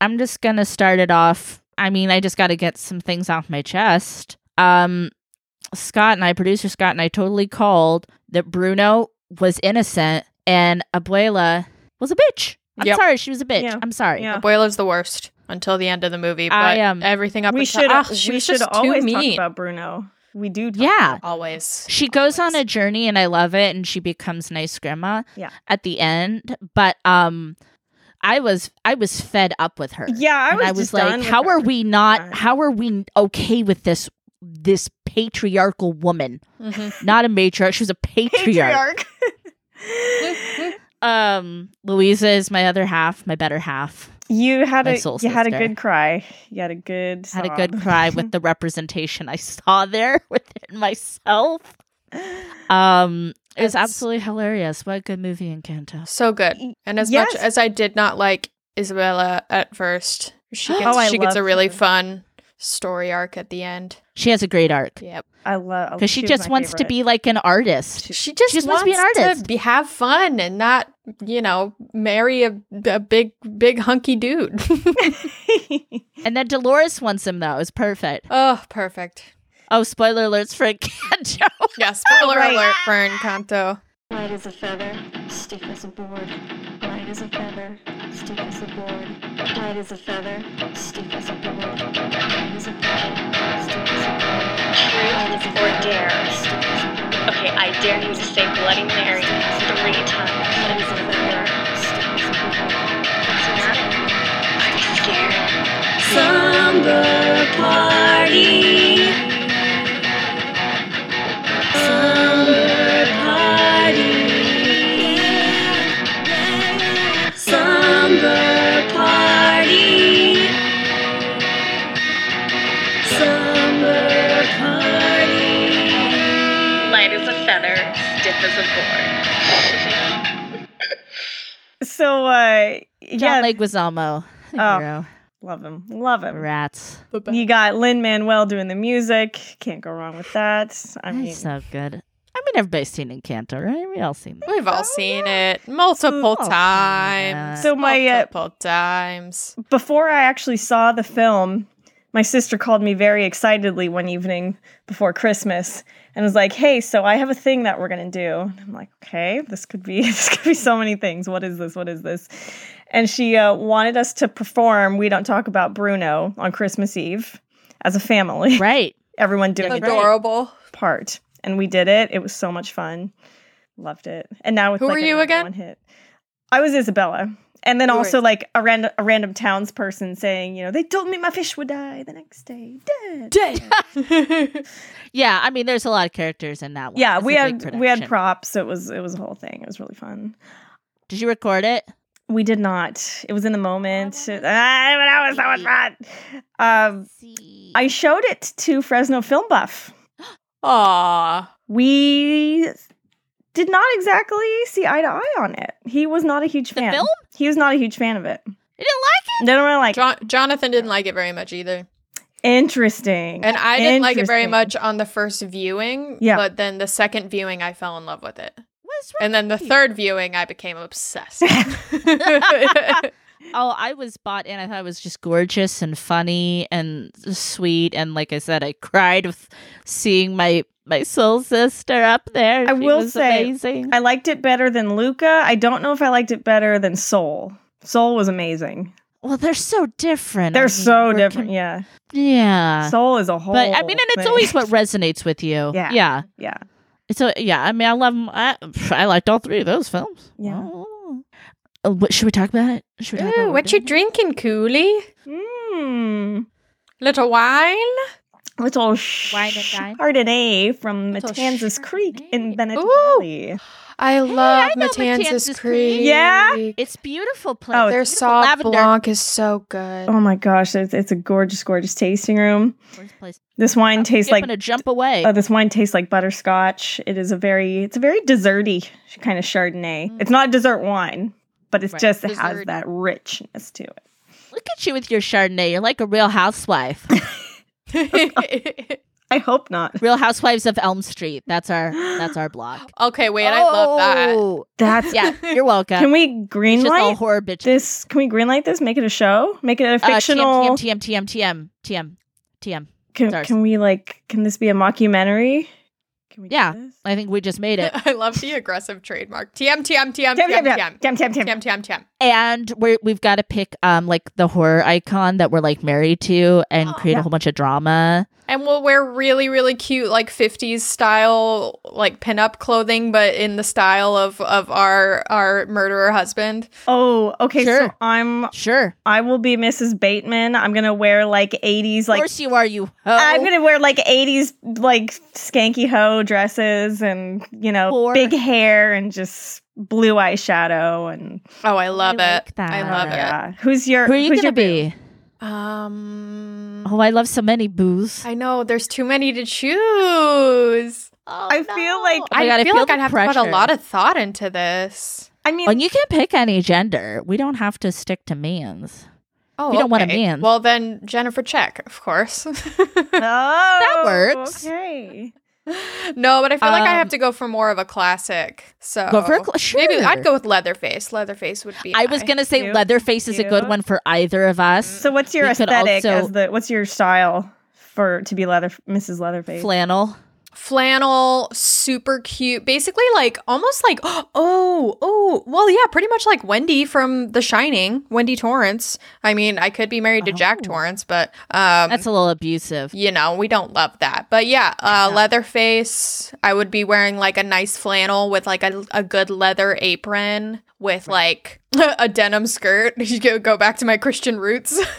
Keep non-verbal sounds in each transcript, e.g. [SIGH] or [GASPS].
I'm just gonna start it off. I mean, I just got to get some things off my chest. Um, Scott and I, producer Scott and I, totally called that Bruno was innocent and Abuela was a bitch. I'm Yep. sorry, she was a bitch. Yeah. I'm sorry. Yeah. Abuela's the worst until the end of the movie. But I, um, everything up we until should ah, we should always talk about Bruno. We do. Talk Yeah. Always. She goes on a journey and I love it and she becomes nice grandma Yeah. at the end. But um I was I was fed up with her. Yeah, I and was, I was like, how her. are we not how are we okay with this this patriarchal woman? Mhm. Not a matriarch, she was a patriarch. patriarch? [LAUGHS] [LAUGHS] Um Luisa is my other half, my better half. you had a you had a good cry. You had a good Had a good cry with [LAUGHS] the representation I saw there within myself. Um it was It's- absolutely hilarious. What a good movie, Encanto. So good. And as Yes. much as I did not like Isabella at first, she [GASPS] gets Oh, she gets a really her. fun story arc at the end. She has a great arc. Yep. I love Because oh, she was just my wants to be like an artist. She just, She just wants wants to be an artist. be, have fun and not, you know, marry a, a big big hunky dude. [LAUGHS] [LAUGHS] And then Dolores wants him though. It's perfect. oh, perfect. Oh, spoiler alerts for Encanto. Yeah, spoiler right. alert for Encanto. Light as a feather, stiff as a board. Light as a feather, stiff as a board. Light as a feather, stiff as a board. Light as a feather, stiff as a board. Light as a Truth or dare? stiff as a board. Okay, I dare you to say Bloody Mary three Light times. as a feather, stiff as a board. I'm scared. Slumber party. Stiff as a [LAUGHS] so uh John yeah, Leguizamo. the Oh. hero. love him, love him. Rats. You got Lin Manuel doing the music. Can't go wrong with that. I mean, That's so good. I mean, everybody's seen Encanto, right? We all seen that. We've all seen it multiple Oh, times. So my, uh, multiple times. before I actually saw the film, my sister called me very excitedly one evening before Christmas and was like, "Hey, so I have a thing that we're gonna do." And I'm like, "Okay, this could be [LAUGHS] this could be so many things. What is this? What is this?" And she uh, wanted us to perform "We Don't Talk About Bruno" on Christmas Eve as a family. [LAUGHS] Right. Everyone doing That's their right. Adorable. part, and we did it. It was so much fun. Loved it. And now it's Who like were a you again? One hit. I was Isabella. And then You were also like a random a random townsperson saying, you know, they told me my fish would die the next day. Dead. [LAUGHS] Dead. Yeah, I mean, there's a lot of characters in that one. Yeah, It's we had we had production. props. It was it was a whole thing. It was really fun. Did you record it? We did not. It was in the moment. Ah, but that was so much fun. Um, I showed it to Fresno Film Buff. [GASPS] Ah, We did not exactly see eye to eye on it. He was not a huge The fan. film? He was not a huge fan of it. You didn't like it? Didn't really like. it. Jonathan didn't like it very much either. Interesting. And I didn't like it very much on the first viewing. Yeah. But then the second viewing, I fell in love with it. What's wrong And then the third viewing, I became obsessed. [LAUGHS] [LAUGHS] [LAUGHS] [LAUGHS] Oh, I was bought in. I thought it was just gorgeous and funny and sweet. And like I said, I cried with seeing my my soul sister up there. I She will was say, amazing. I liked it better than Luca. I don't know if I liked it better than Soul. Soul was amazing. well, they're so different. They're I mean, so different. com- Yeah. yeah. Soul is a whole. but I mean, and it's thing. always what resonates with you. Yeah. Yeah. Yeah. So yeah, I mean, I love 'em. I, I liked all three of those films. Yeah. Oh. Uh, what should we talk about it? Should we talk Ooh, we're what you drinking, Cooley? Mmm. Little wine? Little Wine and dine? Chardonnay from Little Matanzas Creek in Chardonnay. Bennett Ooh. Valley. I love I Matanzas, Matanzas Creek. Creek. Yeah? It's beautiful place. Oh, Their Beautiful Sauv lavender. Blanc is so good. Oh my gosh, it's, it's a gorgeous, gorgeous tasting room. Gorgeous place. This wine tastes Skip like and a jump away. Oh, this wine tastes like butterscotch. It is a very, it's a very desserty kind of Chardonnay. Mm. It's not a dessert wine, but it's Right. just it has that richness to it. Look at you with your Chardonnay. You're like a real housewife. [LAUGHS] [LAUGHS] I hope not. Real Housewives of Elm Street. That's our that's our block. [GASPS] Okay, wait, I love that. Oh, That's Yeah, [LAUGHS] you're welcome. Can we It's just all greenlight horror bitches. this? Can we greenlight this? Make it a show? Make it a Uh, fictional? TM, TM, TM, TM, TM, TM. can, can we like? Can this be a mockumentary? Can we? do Yeah. this? I think we just made it. [LAUGHS] I love the aggressive trademark. TM, TM, TM, Tam, TM, tam, TM. tam, tam, tam, tam. TM, TM, TM. And we're, we've got to pick um like the horror icon that we're like married to and Oh, [GASPS] create yeah. a whole bunch of drama. And we'll wear really, really cute, like 50s style, like pinup clothing, but in the style of, of our our murderer husband. Oh, okay. So Sure. I'm. Sure. I will be Mrs. Bateman. I'm gonna wear like 80s Of like. course you are, you ho. I'm gonna wear like 80s like skanky hoe dresses and you know Poor- big hair and just blue eyeshadow and Oh, I love I it. like that. I love it. Who's your Who are you who's gonna your boo? be? Um, Oh, I love so many booze. I know there's too many to choose. Oh, I feel like- Oh my I I feel feel like I'd have to put a lot of thought into this. I mean, And you can pick any gender. We don't have to stick to man's. Oh, You don't want a man. Well, then Jennifer Check, of course. [LAUGHS] oh, that works. Okay. [LAUGHS] no, but I feel like I Um, have to go for more of a classic. So Go for a cl- maybe I'd go with Leatherface. Leatherface would be. I was gonna say Cute. Leatherface is a good one for either of us. So what's your We aesthetic also- as the what's your style for to be leather Mrs. Leatherface? Flannel. Flannel, super cute. Basically, like almost like [GASPS] oh oh well, yeah, pretty much like Wendy from The Shining, Wendy Torrance. I mean, I could be married to Jack Oh. Torrance, but um, That's a little abusive. you know, we don't love that. But yeah, uh, Leatherface. I would be wearing like a nice flannel with like a, a good leather apron with like [LAUGHS] a denim skirt. [LAUGHS] You go go back to my Christian roots. [LAUGHS]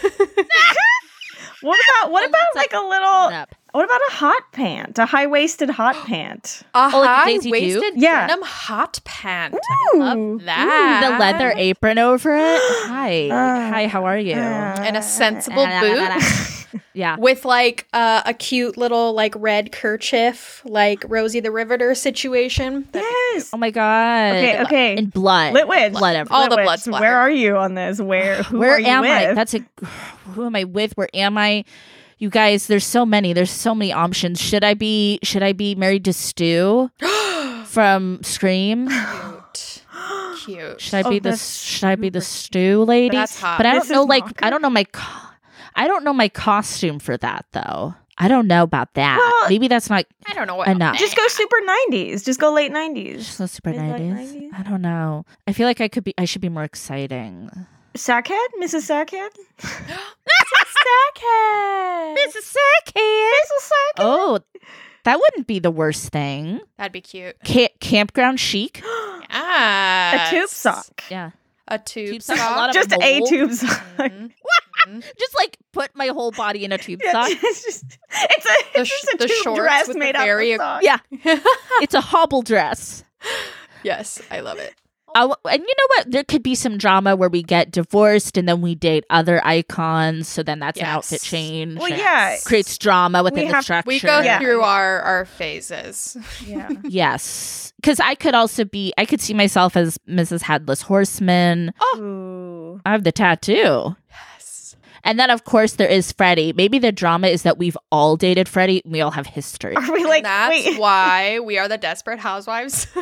What about what about like a little. What about a hot pant? A high waisted hot [GASPS] pant. a Oh, like a high waisted Yeah. denim hot pant. I love that. The leather apron over it. [GASPS] Hi. Uh, Hi, how are you? and a sensible [LAUGHS] boot. [LAUGHS] yeah. with like uh, a cute little like red kerchief, like Rosie the Riveter situation. That'd yes. Oh my god. Okay, okay. In blood. Litwitch. Blood everywhere. All the Litwitch, blood splatter. Where are you on this? Where who Where are you am I? That's a [SIGHS] who am I with? Where am I? You guys, there's so many. There's so many options. Should I be should I be married to Stu [GASPS] from Scream? cute. Cute. Should I Oh, be the should I be the Stu lady? That's hot. But I don't know like I don't know my co- I don't know my costume for that though. I don't know about that. Well, Maybe that's not I don't know what. Enough. Just go super 90s. Just go late 90s. Just go super Mid, like, 90s. 90s? I don't know. I feel like I could be I should be more exciting. Sackhead? Mrs. Sackhead? [GASPS] Stackhead. Mrs. Sackhead. Mrs. Sackhead? Oh, that wouldn't be the worst thing. That'd be cute. Ca- campground chic. Ah, [GASPS] A tube sock. Yeah. A tube, Tube sock, sock. a lot of Just a tube sock. Mhm. [LAUGHS] Just like put my whole body in a tube Yeah, sock. [LAUGHS] it's just it's a, The it's sh- just a the tube shorts dress with made very- out of sock. Yeah. [LAUGHS] It's a hobble dress. yes, I love it. I w- and you know what? There could be some drama where we get divorced and then we date other icons. So then that's an outfit change. Well, and yeah. Creates drama within the have- structure. We go Yeah. through our our phases. Yeah. [LAUGHS] Yes. Because I could also be, I could see myself as Mrs. Headless Horseman. Oh. Ooh. I have the tattoo. Yes. And then, of course, there is Freddie. Maybe the drama is that we've all dated Freddie. And we all have history. Are we like and that's wait? why we are the Desperate Housewives. [LAUGHS] [LAUGHS]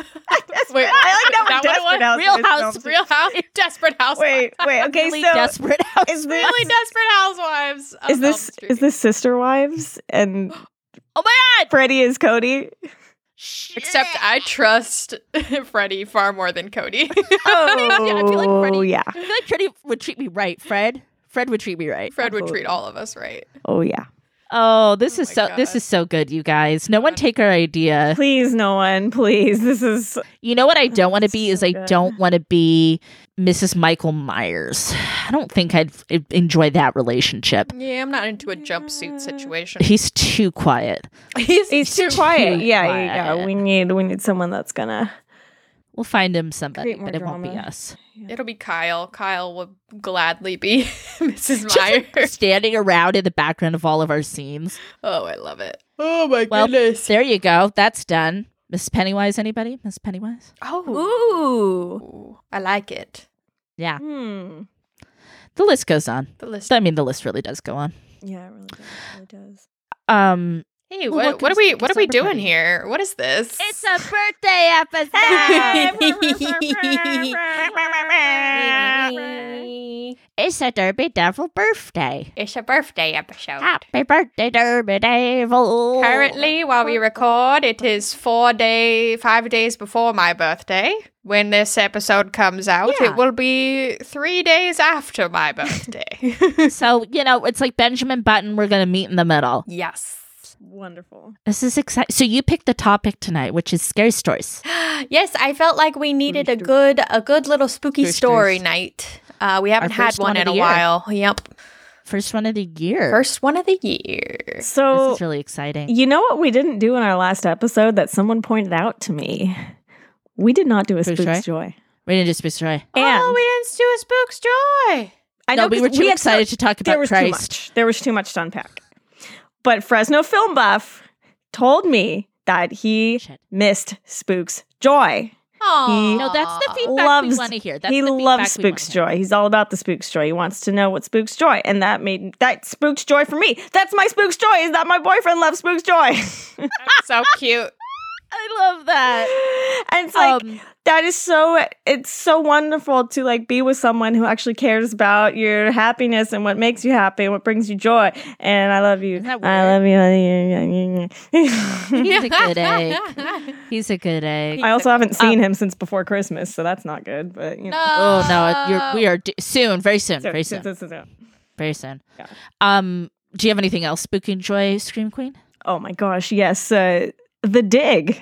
Wait, Wait, I like that is that we're what it desperate housewives. Real House- films. Real House, [LAUGHS] Desperate Housewives. Wait, wait. Okay, Really so desperate house. is this really Desperate Housewives. is this is this Sister Wives and [GASPS] Oh my god! Freddie is Kody? Except I trust Freddie far more than Kody. Oh, yeah, I feel like Freddie- oh, yeah. I feel like Freddie would treat me right. Fred, Fred would treat me right. Fred would treat all of us right. Oh yeah. Oh, this Oh is my so. This is so good, you guys. No one take our idea. Please, no one. Please, this is You know what I don't want to That's be is I good. don't want to be Mrs. Michael Myers. I don't think I'd f- enjoy that relationship. Yeah, I'm not into a jumpsuit situation. He's too quiet. [LAUGHS] He's, it's too quiet. too Yeah, yeah, yeah. We need we need someone that's gonna. We'll find him somebody, but it won't be drama. us. It'll be Kyle. Kyle will gladly be [LAUGHS] Mrs. [LAUGHS] Just like Myers. standing around in the background of all of our scenes. Oh, I love it. Oh my Well, goodness. There you go. That's done. Miss Pennywise, anybody? Miss Pennywise? Oh, Ooh. I like it. Yeah. Hmm. The list goes on. The list. I mean, the list really does go on. Yeah, it really does. It really does. Um, Hey, Well, what, what are we what are we doing party. here? What is this? It's a birthday episode. it's a Derby Devil birthday. It's a birthday episode. Happy birthday, Derby Devil. Currently, while we record, it is four day, five days before my birthday. When this episode comes out, Yeah. it will be three days after my [LAUGHS] birthday. So, you know, it's like Benjamin Button. We're going to meet in the middle. yes. Wonderful. This is exciting. So, you picked the topic tonight, which is scary stories. [GASPS] Yes, I felt like we needed a good, a good little spooky Spooky story stories. night. Uh, we haven't had one one in a year. while. Yep, First one of the year. first one of the year. So This So, is really exciting. you know what we didn't do in our last episode that someone pointed out to me? We did not do a Spook's Spook's Joy? Joy. We didn't just be story. And oh, we didn't do a spook's joy. I No, we were too had excited so- to talk about there about was too Christ. much. There was too much to unpack. But Fresno Film Buff told me that he Shit. missed Spook's Joy. Oh, No, that's the feedback we Loves- want to hear. That's he the loves Spook's. Joy. He's all about the Spook's Joy. He wants to know what Spook's Joy, and that made that Spook's Joy for me. That's my Spook's Joy. Is that my boyfriend loves Spook's Joy? [LAUGHS] so cute. I love that. [GASPS] and it's like Um, that is so it's so wonderful to like be with someone who actually cares about your happiness and what makes you happy and what brings you joy and i love you Isn't that i love you. He's you a good egg. [LAUGHS] He's a good egg. i also haven't seen him since before christmas so that's not good but you know Oh no, you're, we are d- soon, very soon, So- very so- soon, so- so- so. very soon. Yeah. Um, do you have anything else, Spooky Joy, Scream Queen? oh my gosh yes uh, the dig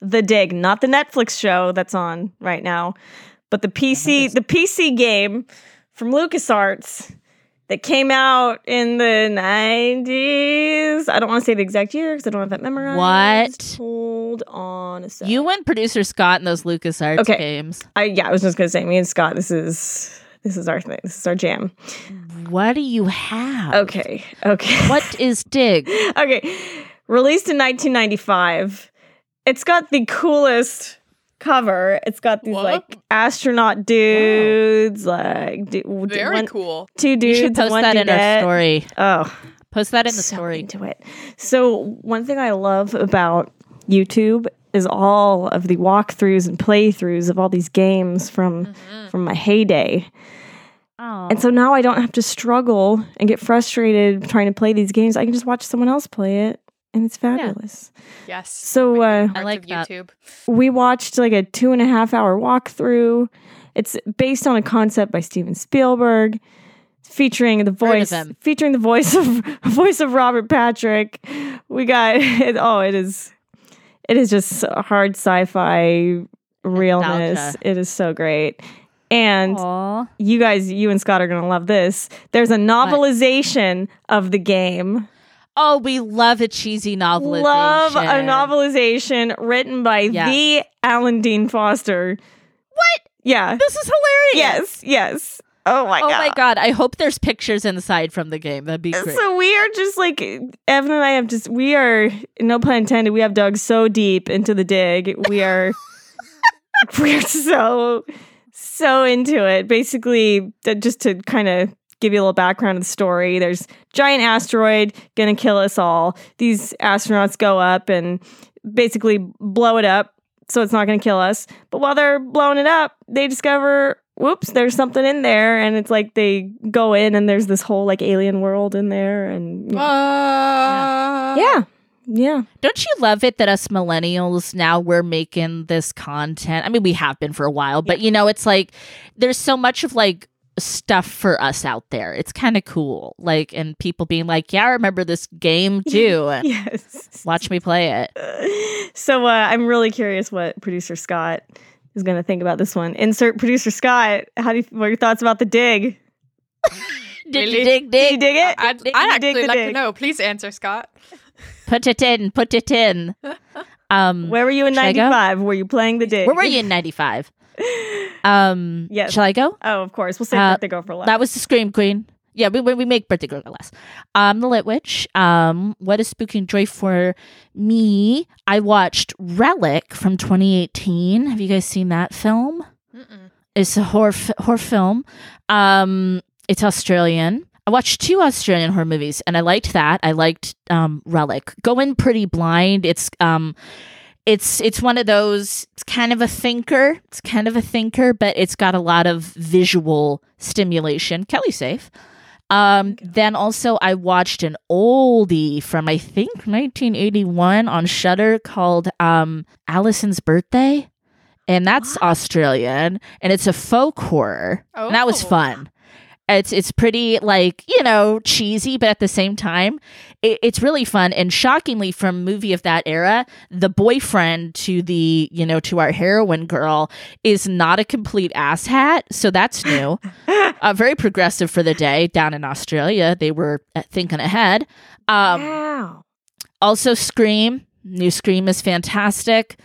the dig not the netflix show that's on right now but the pc the pc game from lucasarts that came out in the 90s. I don't want to say the exact year because I don't have that memorized. What? Hold on a sec. You and producer Scott in those LucasArts Okay. games. I, yeah, I was just going to say, me and Scott, this is this is our thing. This is our jam. What do you have? Okay. Okay. What is Dig? [LAUGHS] okay. Released in 1995. It's got the coolest cover. It's got these What? like astronaut dudes, like du- Very one- cool. two You dudes. should post one that in our story. Oh, Post that in the so story. into it. So one thing I love about YouTube is all of the walkthroughs and playthroughs of all these games from Mm-hmm. from my heyday. Oh, And so now I don't have to struggle and get frustrated trying to play these games. I can just watch someone else play it and it's fabulous. Yes. So uh, Parts like of that. YouTube. we watched like a two and a half hour walkthrough. It's based on a concept by Steven Spielberg, featuring the voice featuring the voice of [LAUGHS] voice of Robert Patrick. We got [LAUGHS] it. Oh, it is it is just hard sci-fi realness. Nostalgia. It is so great. And Aw. you guys, you and Scott are gonna love this. There's a novelization of the game. Oh, we love a cheesy novelization. Love a novelization written by Yeah. the Alan Dean Foster. What? Yeah. This is hilarious. Yes. Yes. Oh my Oh god. Oh my god! I hope there's pictures inside from the game. That'd be great. So we are just like Evan and I have just we are no pun intended. We have dug so deep into the dig. We are [LAUGHS] we're so so into it. Basically, just to kind of give you a little background of the story. There's giant asteroid gonna kill us all. These astronauts go up and basically blow it up so it's not gonna kill us. But while they're blowing it up, they discover whoops, there's something in there, and it's like they go in and there's this whole like alien world in there, and Uh, yeah, yeah, Don't you love it that us millennials now we're making this content? I mean, we have been for a while, but you know, it's like there's so much of like stuff for us out there. It's kind of cool. Like, and people being like, yeah, I remember this game [LAUGHS] too. yes. Watch me play it. [LAUGHS] So uh, I'm really curious what producer Scott is going to think about this one. Insert producer Scott. How do you? What are your thoughts about the dig? [LAUGHS] Did Really? you dig, Did you dig? dig it? I'd, Did I'd you dig actually the like to know. Please answer, Scott. Put it in, put it in. Um, Where were you in Should I go? '95? Were you playing the dig? where were you in 95? Um, Yes. Shall I go? Oh, of course. We'll save Uh, birthday girl for last. That was the Scream Queen. Yeah, we we make birthday girl last. Um, the Lit Witch. Um, what is spooking joy for me? I watched Relic from 2018. Have you guys seen that film? Mm-mm. It's a horror f- horror film. Um, it's Australian. I watched two Australian horror movies and I liked that. I liked um Relic. Go in pretty blind. It's um it's it's one of those it's kind of a thinker. It's kind of a thinker, but it's got a lot of visual stimulation. Kelly safe. Um then also I watched an oldie from I think 1981 on Shudder called um Allison's Birthday. And that's Australian and it's a folk horror. And that was Oh. fun. It's it's pretty like you know cheesy, but at the same time, it, it's really fun. And shockingly, from a movie of that era, the boyfriend to the you know to our heroine girl is not a complete asshat. So that's [LAUGHS] new. uh, very progressive for the day down in Australia. They were uh, thinking ahead. Um, wow. also, Scream. New Scream is fantastic.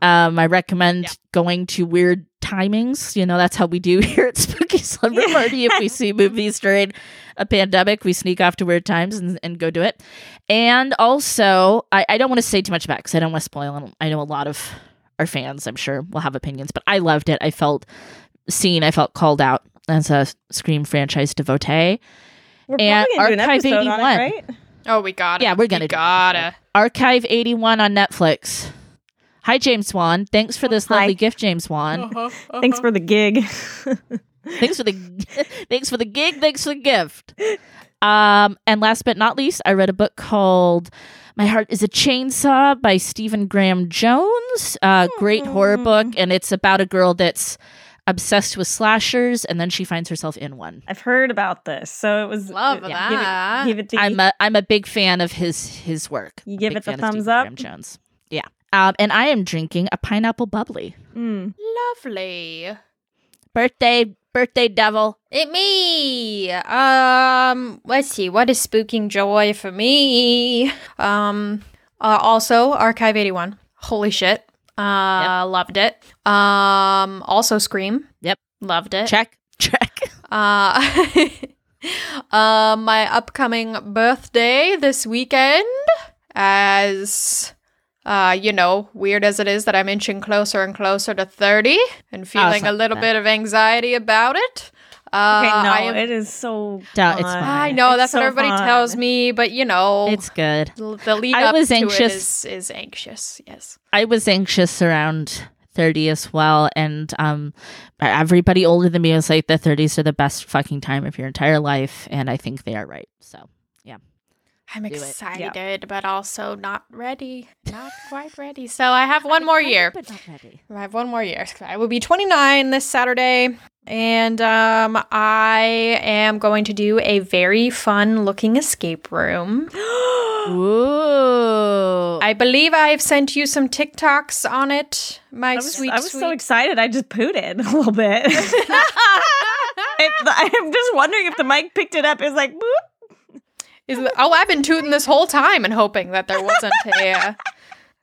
Um, I recommend going to weird timings. You know, that's how we do [LAUGHS] here at Spooky Slumber Party. If we see movies during a pandemic, we sneak off to weird times and, and go do it. And also, I, I don't want to say too much about because I don't want to spoil. it. I know a lot of our fans, I'm sure, will have opinions, but I loved it. I felt seen. I felt called out as a Scream franchise devotee. We're and probably gonna do an Archive episode on 81. it, right? Oh, we got it. Yeah, we're gonna We do it. gotta. Archive 81 on Netflix. Hi, James Swan. Thanks for this Hi. lovely gift, James Swan. Uh-huh, Thanks for the gig. [LAUGHS] thanks for the [LAUGHS] thanks for the gig. Thanks for the gift. Um, and last but not least, I read a book called "My Heart Is a Chainsaw" by Stephen Graham Jones. Uh, great horror book, and it's about a girl that's obsessed with slashers, and then she finds herself in one. I've heard about this, so it was Love give it- that. Give it, to I'm you. a I'm a big fan of his his work. You give it the thumbs up? Graham Jones. Yeah. Um, and I am drinking a pineapple bubbly. Mm. Lovely. Birthday, birthday devil. It me. Um, let's see. What is spooking joy for me? Um, uh, also Archive 81. Holy shit. Uh, loved it. Um, also Scream. Yep. Loved it. Check, check. [LAUGHS] Uh, [LAUGHS] uh, my upcoming birthday this weekend, as uh, you know, weird as it is that I'm inching closer and closer to 30 and feeling a little bad. bit of anxiety about it. Uh, Okay, no, I, am- it is so. Don't- it's fun. fine. I know It's that's what everybody fun. tells me, but you know, It's good. the the lead I up was to anxious- it is, is anxious. Yes. I was anxious around 30 as well. And um, everybody older than me was like, the 30s are the best fucking time of your entire life. And I think they are right. So, I'm Do it. excited, but also not ready. Not quite ready. So I have one more year. But not ready. I have one more year. I will be 29 this Saturday. And um, I am going to do a very fun looking escape room. [GASPS] Ooh. I believe I've sent you some TikToks on it, my I was, sweet, I was sweet. so excited. I just pooted [LAUGHS] a little bit. [LAUGHS] It- [LAUGHS] I'm just wondering if the mic picked it up. It's like, boop. Is oh, I've been tooting this whole time and hoping that there wasn't a. Uh,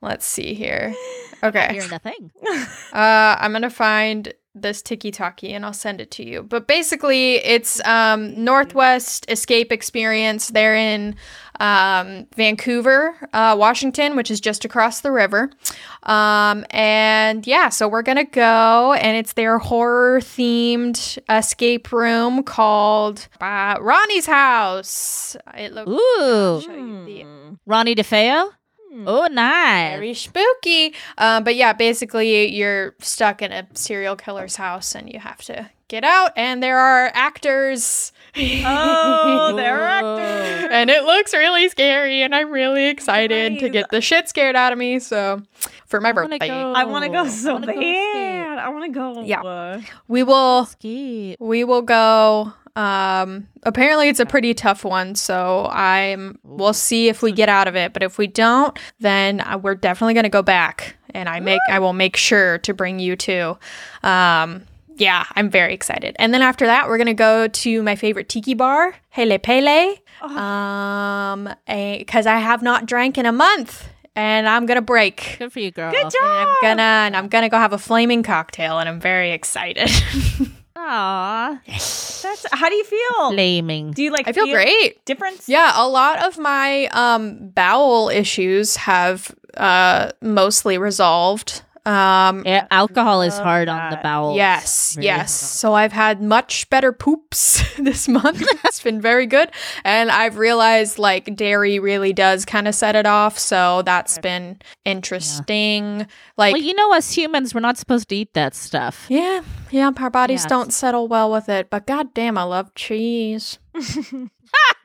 let's see here. Okay. Hearing nothing. Uh, I'm gonna find this tiki talkie and I'll send it to you. But basically, it's um, Northwest Escape Experience. They're in um, Vancouver, uh, Washington, which is just across the river. Um, and yeah, so we're gonna go, and it's their horror themed escape room called uh, Ronnie's House. It looks. Ooh. show you the Ronnie DeFeo? Oh, nice. very spooky. Um, but yeah, basically, you're stuck in a serial killer's house and you have to get out, and there are actors. Oh, [LAUGHS] they're actors. and it looks really scary, and I'm really excited to get the shit scared out of me. So, for my wanna birthday, go. I want to go I so wanna go bad. I want to go. Yeah. uh, we will Escape. we will go. Um, apparently, it's a pretty tough one, so I'm. We'll see if we get out of it. But if we don't, then uh, we're definitely gonna go back, and I make I will make sure to bring you too. Um, yeah, I'm very excited. And then after that, we're gonna go to my favorite tiki bar, Hale Pele. Um, because I have not drank in a month, and I'm gonna break. Good for you, girl. Good job. And I'm gonna and I'm gonna go have a flaming cocktail, and I'm very excited. [LAUGHS] Aw. [LAUGHS] That's how do you feel? Flaming. Do you like? I feel great. Difference? Yeah, a lot of my um bowel issues have uh mostly resolved. Um, A- alcohol is love hard on the bowels. Yes, Very yes. So I've had much better poops [LAUGHS] this month. [LAUGHS] it's been very good. And I've realized like dairy really does kind of set it off. So that's been interesting. Like, well, you know, us humans, we're not supposed to eat that stuff. yeah, yeah, our bodies Yes. don't settle well with it. But goddamn, I love cheese. [LAUGHS]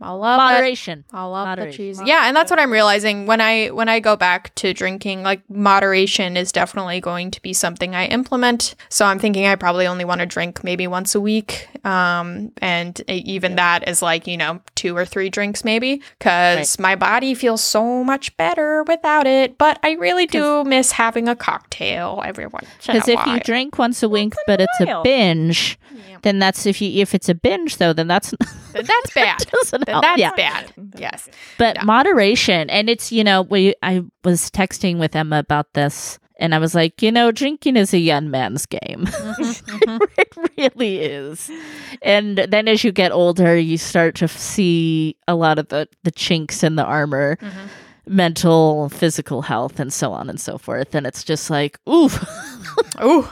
I love it. Moderation. I love the Moderation. cheese. Yeah, and that's what I'm realizing when I when I go back to drinking. Like moderation is definitely going to be something I implement. So I'm thinking I probably only want to drink maybe once a week, um, and even that is like you know two or three drinks maybe, because my body feels so much better without it. But I really do miss having a cocktail every once Because if you drink once a week, but it's a binge, Yeah. Then that's if you if it's a binge though, then that's [LAUGHS] Then that's bad. [LAUGHS] Then that's yeah. bad. Yes. But Yeah. moderation, and it's you know we I was texting with Emma about this, and I was like, you know, drinking is a young man's game. Mm-hmm. [LAUGHS] it really is. And then as you get older, you start to see a lot of the the chinks in the armor. Mm-hmm. Mental, physical health, and so on and so forth. And it's just like, ooh, Ooh.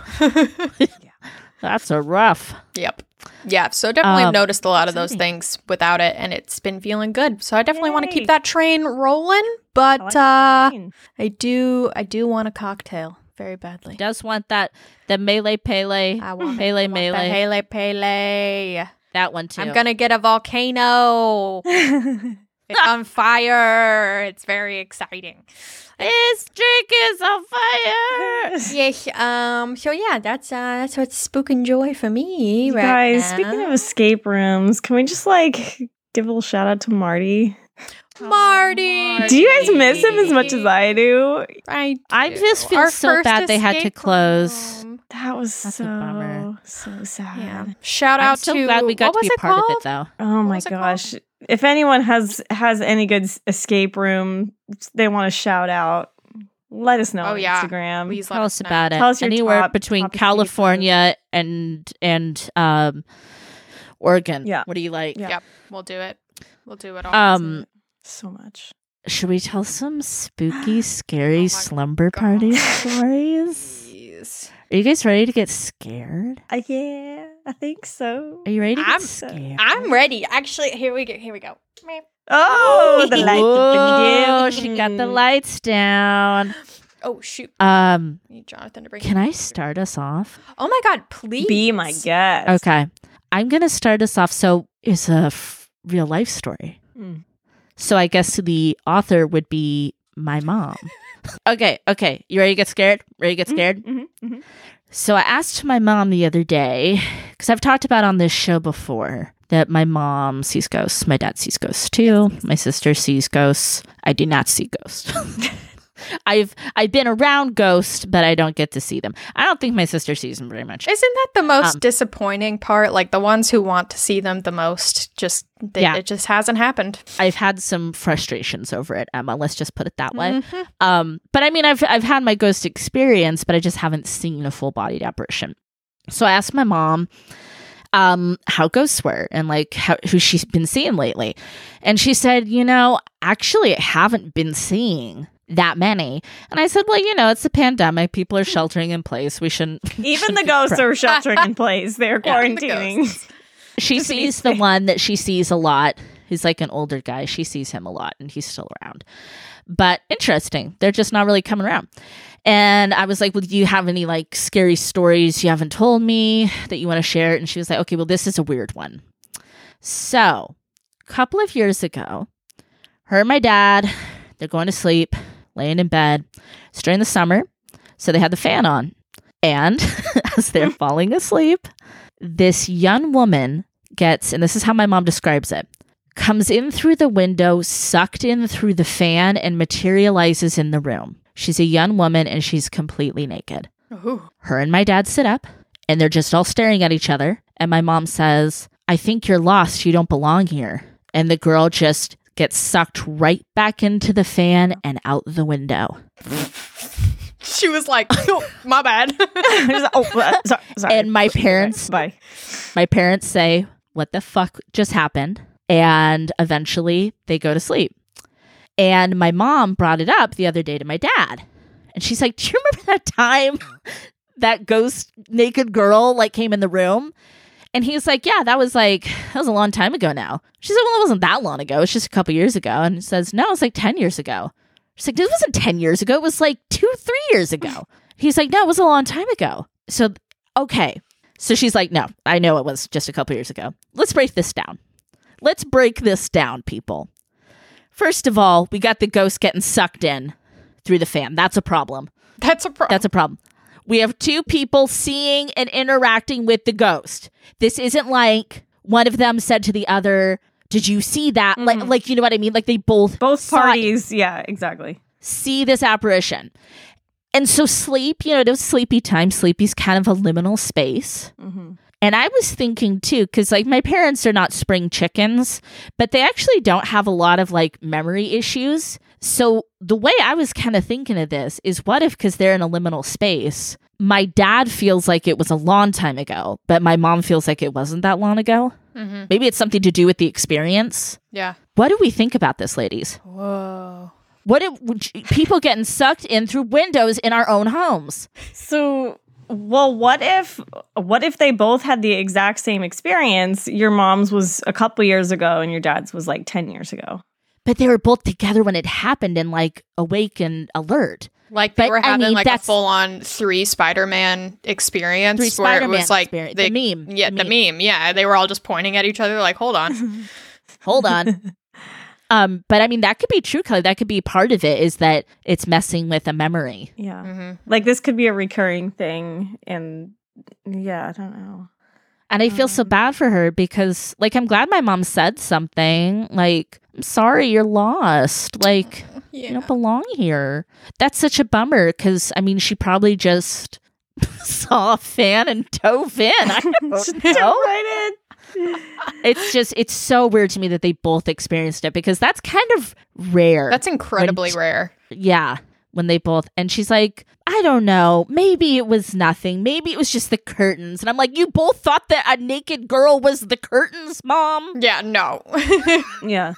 That's a rough. Yep. Yeah. So definitely Um, noticed a lot of those things without it, and it's been feeling good. So I definitely want to keep that train rolling. But I like uh, green. I do, I do want a cocktail very badly. Does want that the melee pele, I want Pele I want melee. Pele Pele. that one too. I'm gonna get a volcano. [LAUGHS] it's on fire. It's very exciting. This drink is on fire. [LAUGHS] Yes. Um. So yeah, that's uh, that's what's spooking joy for me You right guys, now. speaking of escape rooms, can we just like give a little shout out to Marty? Marty. Do you guys miss him as much as I do? I I just feel Our so bad they had to close. room. That was That's so so sad. Yeah. Shout I'm out so to glad we got what to was be it part called? of it though. Oh my was called? gosh. If anyone has has any good escape room they want to shout out, let us know Oh, on yeah. Instagram. Please Tell us us know. about it. Tell us your Anywhere top- between top escape California and and um Oregon. Yeah. What do you like? Yeah. Yep, we'll do it. We'll do it all. Um so much. should we tell some spooky, [GASPS] scary Oh slumber God. party [LAUGHS] stories? Please. Are you guys ready to get scared? Uh, yeah, I think so. Are you ready to I'm- scared? I'm ready. Actually, here we go. Here we go. Oh, the lights Whoa, she got the lights down. [GASPS] Oh shoot! Um, Jonathan to bring. can I start us off? Oh my god! Please Be my guest. Okay. I'm going to start us off. So it's a f- real life story. Mm. So I guess the author would be my mom. okay. Okay. You ready to get scared? Ready to get scared? Mhm, mhm. So I asked my mom the other day, because I've talked about on this show before that my mom sees ghosts. My dad sees ghosts too. My sister sees ghosts. I do not see ghosts. [LAUGHS] I've I've been around ghosts, but I don't get to see them. I don't think my sister sees them very much. Isn't that the most Um, disappointing part? Like the ones who want to see them the most, just they, Yeah. it just hasn't happened. I've had some frustrations over it, Emma. Let's just put it that way. Mhm. Um, but I mean, I've I've had my ghost experience, but I just haven't seen a full bodied apparition. So I asked my mom, um, how ghosts were and like how who she's been seeing lately, and she said, you know, actually, I haven't been seeing that many. And I said, well, you know, it's a pandemic. People are hmm. sheltering in place. We shouldn't. [LAUGHS] Even shouldn't the ghosts cra- are [LAUGHS] sheltering in place. They're Yeah, the quarantining. she sees the one that she sees a lot. He's like an older guy. She sees him a lot and he's still around. But interesting. They're just not really coming around. And I was like, Well, do you have any like scary stories you haven't told me that you want to share? And she was like, Okay, well, this is a weird one. So, a couple of years ago, her and my dad, they're going to sleep, laying in bed. It's during the summer. So they had the fan on. And [LAUGHS] as they're [LAUGHS] falling asleep, this young woman gets, and this is how my mom describes it, comes in through the window, sucked in through the fan, and materializes in the room. She's a young woman and she's completely naked. Ooh. Her and my dad sit up and they're just all staring at each other. And my mom says, I think you're lost. You don't belong here. And the girl just gets sucked right back into the fan and out the window. [LAUGHS] She was like, oh, "My bad." [LAUGHS] oh, uh, [LAUGHS] sorry, sorry. And my parents Bye. my parents say, What the fuck just happened? And eventually they go to sleep. And my mom brought it up the other day to my dad. And And she's like, Do you remember that time that ghost naked girl like came in the room? And he was like, Yeah, that was like [SIGHS] that was a long time ago now. She said, Well, it wasn't that long ago. It's just a couple years ago. And he says, No, it's like ten years ago. She's like, This wasn't ten years ago. It was like two, three years ago. [SIGHS] He's like, No, it was a long time ago. So okay. So she's like, No, I know it was just a couple years ago. Let's break this down. Let's break this down, people. First of all, we got the ghost getting sucked in through the fan. That's a problem. That's a problem. That's a problem. We have two people seeing and interacting with the ghost. This isn't like one of them said to the other, "Did you see that?" Like, like you know what I mean? Like they both Both saw it, parties, yeah, exactly. see this apparition, and so sleep. You know, it was sleepy time. Sleepy's kind of a liminal space. Mm-hmm. And I was thinking too, because like my parents are not spring chickens, but they actually don't have a lot of like memory issues. So the way I was kind of thinking of this is what if, because they're in a liminal space, my dad feels like it was a long time ago, but my mom feels like it wasn't that long ago? hmm Maybe it's something to do with the experience. Yeah. What do we think about this, ladies? Whoa. What if people getting sucked in through windows in our own homes? So, well, what if what if they both had the exact same experience? Your mom's was a couple years ago, and your dad's was like ten years ago. But they were both together when it happened and like awake and alert. Like they But, were I having mean, like a full on three Spider Man experience Three where it Spider-Man was like experience. they- The meme. Yeah, The the meme. Yeah. They were all just pointing at each other like, hold on. [LAUGHS] Hold on. [LAUGHS] um, but I mean that could be true, Kelly. That could be part of it is that it's messing with a memory. Yeah, hmm like this could be a recurring thing, and yeah, I don't know. And I feel so Um. bad for her because like I'm glad my mom said something. Like, I'm sorry you're lost. Like [LAUGHS] you don't belong here. That's such a bummer because I mean she probably just [LAUGHS] saw a fan and dove in. I [LAUGHS] don't know. right It's just it's so weird to me that they both experienced it because that's kind of rare. That's incredibly When- rare. yeah, when they both and she's like, I don't know, maybe it was nothing. Maybe it was just the curtains. And I'm like, you both thought that a naked girl was the curtains, mom? Yeah, no. [LAUGHS] Yeah,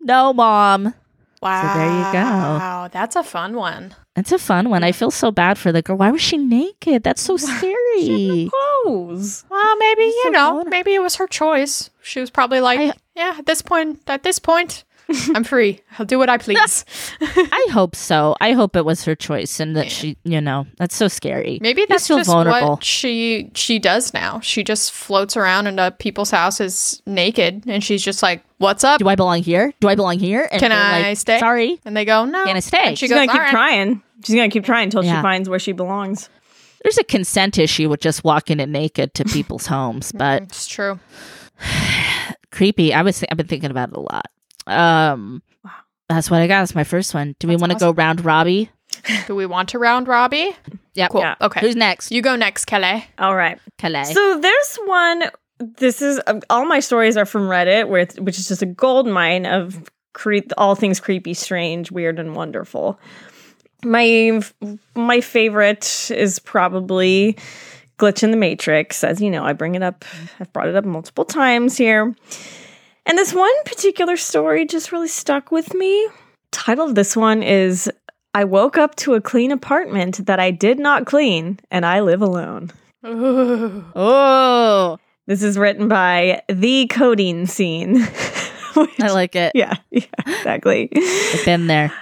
No, mom. wow. so there you go. Wow, that's a fun one. that's a fun one. I feel so bad for the girl. Why was she naked? That's so scary. clothes. Well, maybe, you so know, vulnerable. maybe it was her choice. She was probably like, I- yeah, at this point, at this point, [LAUGHS] I'm free. I'll do what I please. [LAUGHS] [LAUGHS] I hope so. I hope it was her choice and that she, you know, that's so scary. Maybe that's feel just vulnerable. what she she does now. She just floats around into people's houses naked, and she's just like, "What's up?" Do I belong here? Do I belong here? And Can I like, stay? Sorry. And they go, "No." Can I stay? And she She's goes, gonna keep "All right." trying. She's gonna keep trying until Yeah. she finds where she belongs. There's a consent issue with just walking in naked to people's homes, but It's true. [SIGHS] creepy. I was th- I've been thinking about it a lot. Um, that's what I got. That's my first one. Do we want to go round Robbie? [LAUGHS] Do we want to round Robbie? Yeah, Cool. Yeah. Okay. Who's next? You go next, Kelly. All right. Calais. So there's one. This is um, all my stories are from Reddit, where it's, which is just a gold mine of cre- all things creepy, strange, weird, and wonderful. My my favorite is probably glitch in the matrix. As you know, I bring it up. I've brought it up multiple times here. And this one particular story just really stuck with me. Title of this one is I woke up to a clean apartment that I did not clean and I live alone. [LAUGHS] Ooh. oh, This is written by the coding scene. [LAUGHS] Which- I like it. yeah, [LAUGHS] yeah, exactly. I've been there.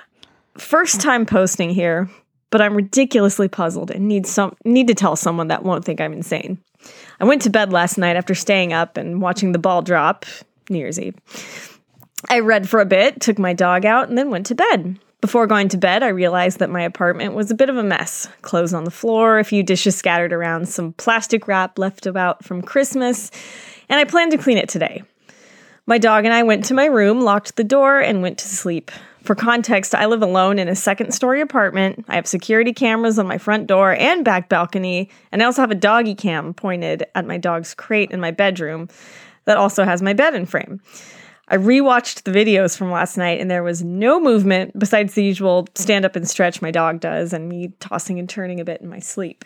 First time posting here, but I'm ridiculously puzzled and need some need to tell someone that won't think I'm insane. I went to bed last night after staying up and watching the ball drop New Year's Eve. I read for a bit, took my dog out, and then went to bed. Before going to bed, I realized that my apartment was a bit of a mess. Clothes on the floor, a few dishes scattered around, some plastic wrap left about from Christmas, and I plan to clean it today. My dog and I went to my room, locked the door, and went to sleep. For context, I live alone in a second story apartment. I have security cameras on my front door and back balcony, and I also have a doggy cam pointed at my dog's crate in my bedroom that also has my bed in frame. I rewatched the videos from last night and there was no movement besides the usual stand up and stretch my dog does and me tossing and turning a bit in my sleep.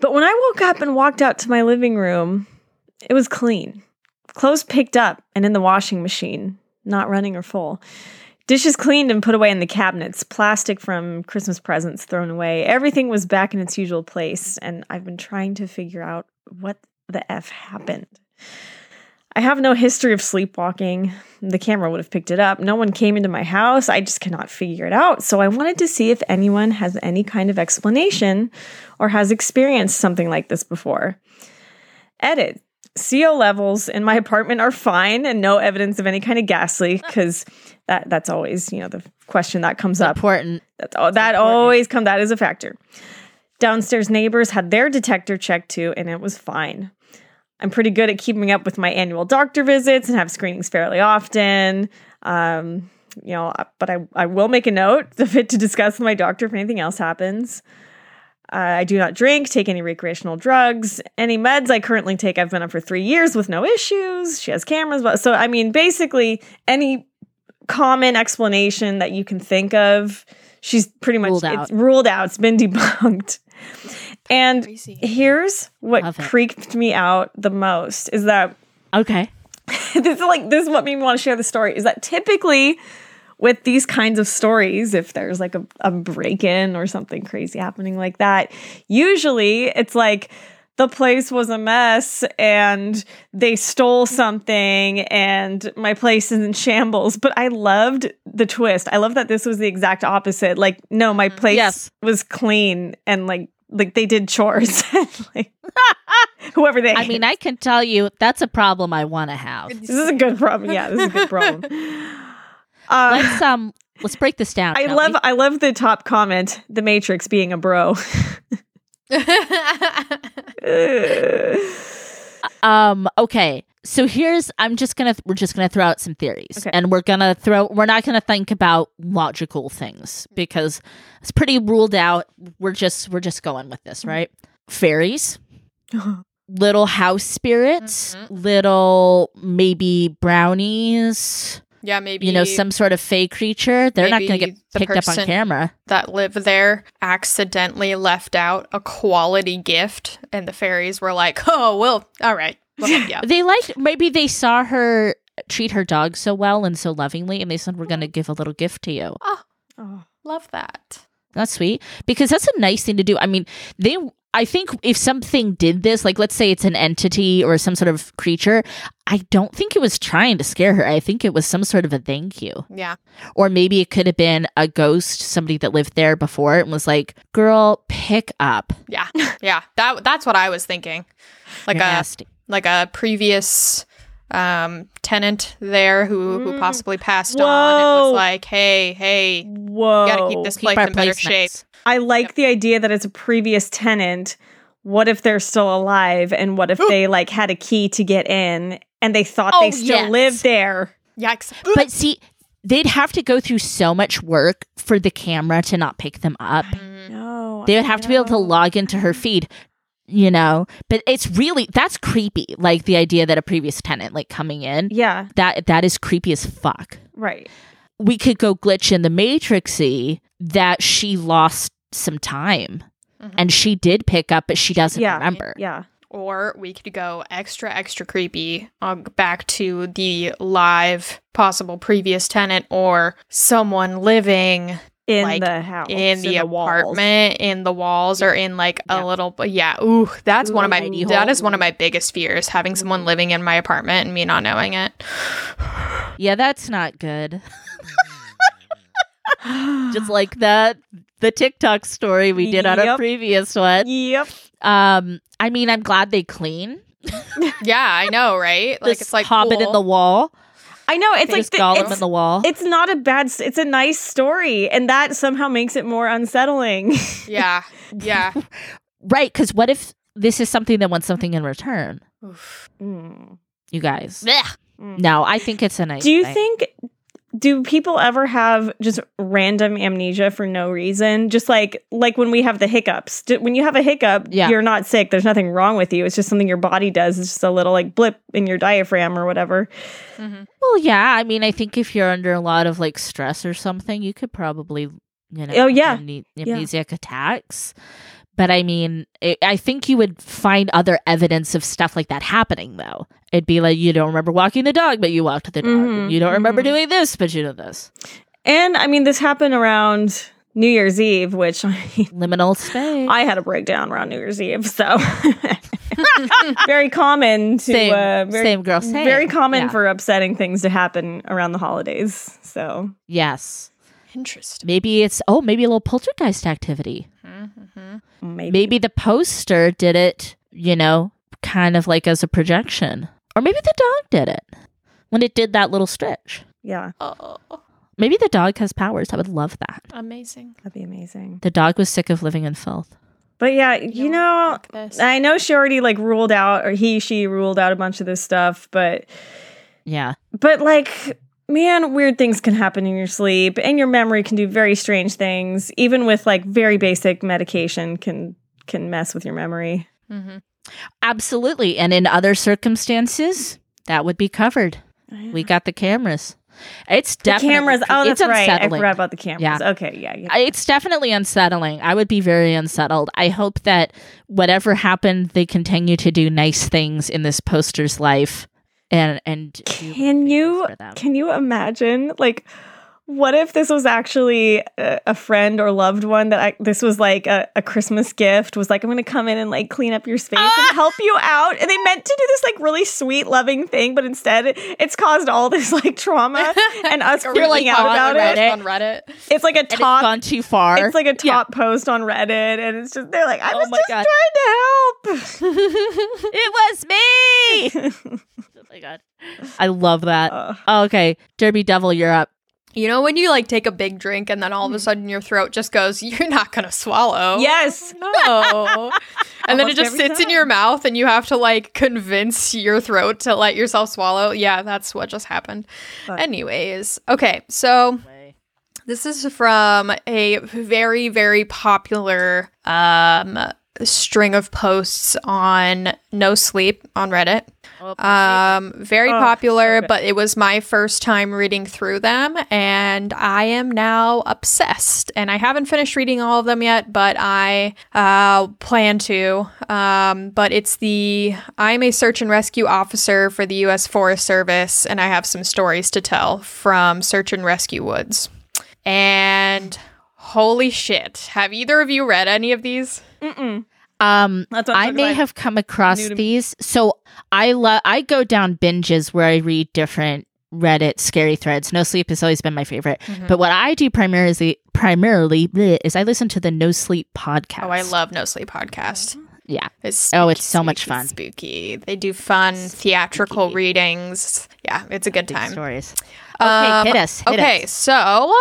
But when I woke up and walked out to my living room, it was clean. Clothes picked up and in the washing machine, not running or full. Dishes cleaned and put away in the cabinets, plastic from Christmas presents thrown away. Everything was back in its usual place, and I've been trying to figure out what the F happened. I have no history of sleepwalking. The camera would have picked it up. No one came into my house. I just cannot figure it out. So I wanted to see if anyone has any kind of explanation or has experienced something like this before. Edit. CO levels in my apartment are fine and no evidence of any kind of gas leak because that that's always, you know, the question that comes up. Important. That's all that always come that is a factor. Downstairs neighbors had their detector checked too, and it was fine. I'm pretty good at keeping up with my annual doctor visits and have screenings fairly often. Um, you know, but I, I will make a note [LAUGHS] of it to discuss with my doctor if anything else happens. Uh, I do not drink, take any recreational drugs. Any meds I currently take, I've been on for three years with no issues. She has cameras. But, so, I mean, basically, any common explanation that you can think of, she's pretty much Ruled it's out. ruled out. It's been debunked. And Crazy. here's what Love it. creeped me out the most is that Okay. [LAUGHS] this is like this is what made me want to share the story is that typically with these kinds of stories if there's like a, a break-in or something crazy happening like that usually it's like the place was a mess and they stole something and my place is in shambles but i loved the twist i love that this was the exact opposite like no my mm-hmm. place Yes. was clean and like like they did chores [LAUGHS] like [LAUGHS] whoever they I mean, I can tell you that's a problem I want to have. this is a good problem. Yeah, this is a good problem. [LAUGHS] Uh, Let's um let's break this down. I love we? I love the top comment, the Matrix being a bro. Um okay. So here's I'm just to we're just to throw out some theories Okay. and we're to throw we're not to think about logical things because it's pretty ruled out. We're just we're just going with this, right? Fairies, [LAUGHS] little house spirits, Mhm. little maybe brownies, yeah, maybe you know, some sort of fey creature. They're not going to get picked up on camera. that live there accidentally left out a quality gift, and the fairies were like, "Oh, well, all right, well, [LAUGHS] yeah, They liked maybe they saw her treat her dog so well and so lovingly and they said we're going to mm. give a little gift to you. Ah, oh. love that." That's sweet because that's a nice thing to do. I mean, they I think if something did this, like let's say it's an entity or some sort of creature, I don't think it was trying to scare her. I think it was some sort of a thank you. Yeah, Or maybe it could have been a ghost, somebody that lived there before and was like, "Girl, pick up." yeah, yeah. That that's what I was thinking. Like You're a nasty. Like a previous um tenant there who who Mm. possibly passed on and Whoa. was like, "Hey, hey, Whoa. you gotta keep this Keep place our in better shape." placements. I like the idea that it's a previous tenant. What if they're still alive and what if they like had a key to get in and they thought Oh, they still yes. lived there? Yikes! But see, they'd have to go through so much work for the camera to not pick them up. No. They would have to be able to log into her feed, you know. But it's really that's creepy. Like the idea that a previous tenant like coming in. Yeah, That that is creepy as fuck. right. We could go glitch in the matrixy that she lost some time. Mhm. And she did pick up, but she doesn't Yeah. remember. Yeah. Or we could go extra, extra creepy uh, back to the live possible previous tenant or someone living In Like, the house. in the, walls. apartment, in the walls, or in like Yeah. a little. But yeah, ooh, that's one of my Tiny that is hole. one of my biggest fears: having someone living in my apartment and me not knowing it. [SIGHS] Yeah, that's not good. [LAUGHS] Just like that the TikTok story we did on a previous one. Yep. Um, I mean, I'm glad they clean. yeah, I know, right? [LAUGHS] Like This it's like Hobbit in the wall. I know it's This like the, Gollum it's, in the wall. it's not a bad. It's a nice story, and that somehow makes it more unsettling. [LAUGHS] yeah, yeah. [LAUGHS] Right, because what if this is something that wants something in return? Oof. Mm. You guys. Mm. No, I think it's a nice Do you thing. think? Do people ever have just random amnesia for no reason? Just like like when we have the hiccups. D- When you have a hiccup, Yeah. you're not sick. There's nothing wrong with you. It's just something your body does. It's just a little like blip in your diaphragm or whatever. Mhm. Well, yeah. I mean, I think if you're under a lot of like stress or something, you could probably, you know, Oh, yeah. have amne- amnesiac attacks. But I mean, it, I think you would find other evidence of stuff like that happening, though. It'd be like you don't remember walking the dog, but you walked the dog. Mhm, You don't remember mhm. doing this, but you know this. And I mean, this happened around New Year's Eve, which I, Liminal [LAUGHS] space. I had a breakdown around New Year's Eve. So [LAUGHS] very common to same, uh, very, same girl. Same. very common Yeah. for upsetting things to happen around the holidays. So yes. Interesting. Maybe it's oh maybe a little poltergeist activity. Mm-hmm. maybe, Maybe the poster did it. You know, kind of like as a projection, or maybe the dog did it when it did that little stretch. yeah, Oh, Maybe the dog has powers. I would love that. amazing. that'd be amazing. The dog was sick of living in filth. But yeah, you know, Like. I know she already like ruled out, or he, she ruled out a bunch of this stuff, but Yeah. but like man weird things can happen in your sleep and your memory can do very strange things even with like very basic medication can can mess with your memory Mhm. Absolutely. And in other circumstances, that would be covered. We got the cameras. It's the cameras oh that's right i forgot about the cameras Yeah. okay yeah, yeah. It's definitely unsettling. I would be very unsettled. I hope that whatever happened, they continue to do nice things in this poster's life, and and can you things for them. can you imagine like what if this was actually a, a friend or loved one that I, this was like a, a Christmas gift was like I'm gonna come in and like clean up your space Ah! and help you out and they meant to do this like really sweet loving thing but instead it's caused all this like trauma [LAUGHS] and us Or freaking like, out on about Reddit. it on Reddit. it's like a top gone too far. it's like a Yeah. top post on Reddit and it's just they're like I Oh was just God. trying to help [LAUGHS] it was me. [LAUGHS] oh my god, I love that. Uh, okay, Derby Devil, you're up. You know when you like take a big drink and then all of a sudden your throat just goes, [LAUGHS] "You're not gonna swallow." yes [LAUGHS] No. and then it just sits in your mouth and you have to like convince your throat to let yourself swallow. Yeah, that's what just happened. Fuck. Anyways, okay, so this is from a very, very popular um, string of posts on No Sleep on Reddit. Um, very Oh, popular, so but it was my first time reading through them, and I am now obsessed. And I haven't finished reading all of them yet, but I uh, plan to. Um, but it's the I'm a search and rescue officer for the U.S. Forest Service, and I have some stories to tell from Search and Rescue Woods. And holy shit, have either of you read any of these? Mm-mm. Um, I may have come across these. So I love. I go down binges where I read different Reddit scary threads. No sleep has always been my favorite. Mm-hmm. But what I do primarily, primarily bleh, is I listen to the No Sleep podcast. Oh, I love No Sleep podcast. Yeah. It's Oh, it's spooky, so much fun. Spooky. They do fun theatrical readings. Yeah, it's a good Big time. stories. Okay, Um, hit us. Hit okay, us. so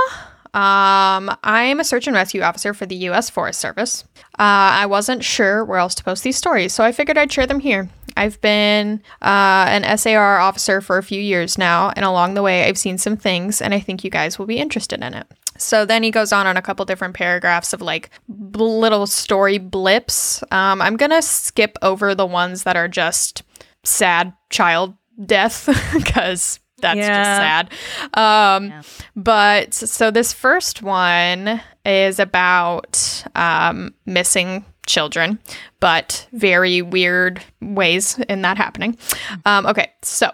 um, I'm a search and rescue officer for the U.S. Forest Service. Uh, I wasn't sure where else to post these stories, so I figured I'd share them here. I've been uh, an SAR officer for a few years now, and along the way, I've seen some things, and I think you guys will be interested in it. So then he goes on on a couple different paragraphs of like little story blips. Um, I'm gonna skip over the ones that are just sad child death [LAUGHS] because that's Yeah. just sad. Um, Yeah. But so this first one is about um, missing children, but very weird ways in that happening. Um, okay, so.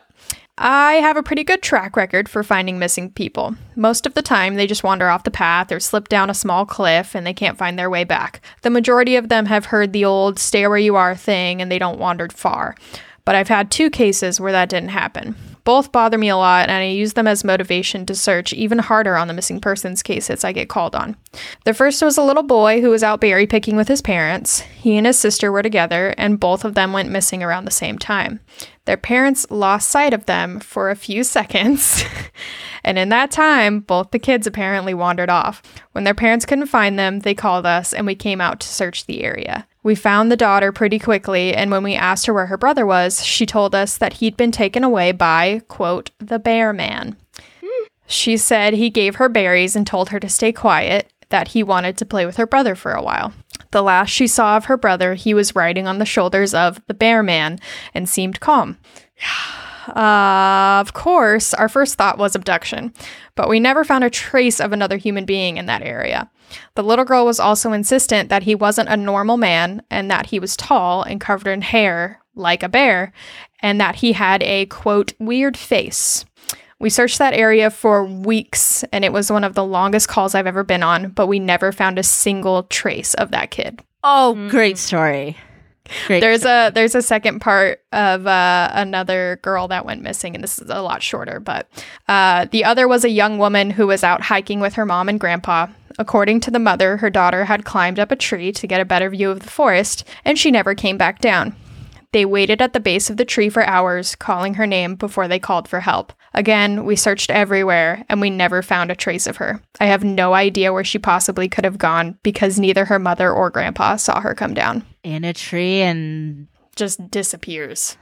I have a pretty good track record for finding missing people. Most of the time, they just wander off the path or slip down a small cliff and they can't find their way back. The majority of them have heard the old stay where you are thing and they don't wander far. But I've had two cases where that didn't happen. Both bother me a lot, and I use them as motivation to search even harder on the missing persons cases I get called on. The first was a little boy who was out berry picking with his parents. He and his sister were together, and both of them went missing around the same time. Their parents lost sight of them for a few [LAUGHS] seconds, and in that time, both the kids apparently wandered off. When their parents couldn't find them, they called us, and we came out to search the area. We found the daughter pretty quickly, and when we asked her where her brother was, she told us that he'd been taken away by, quote, the bear man. She said he gave her berries and told her to stay quiet, that he wanted to play with her brother for a while. The last she saw of her brother, he was riding on the shoulders of the bear man and seemed calm. Uh, of course, our first thought was abduction, but we never found a trace of another human being in that area. The little girl was also insistent that he wasn't a normal man and that he was tall and covered in hair like a bear and that he had a quote weird face. We searched that area for weeks, and it was one of the longest calls I've ever been on, but we never found a single trace of that kid. Oh, Mm. great story. Great. There's a there's a second part of uh, another girl that went missing, and this is a lot shorter. But uh, the other was a young woman who was out hiking with her mom and grandpa. According to the mother, her daughter had climbed up a tree to get a better view of the forest, and she never came back down. They waited at the base of the tree for hours, calling her name before they called for help. Again, we searched everywhere and we never found a trace of her. I have no idea where she possibly could have gone because neither her mother or grandpa saw her come down. in a tree and Just disappears.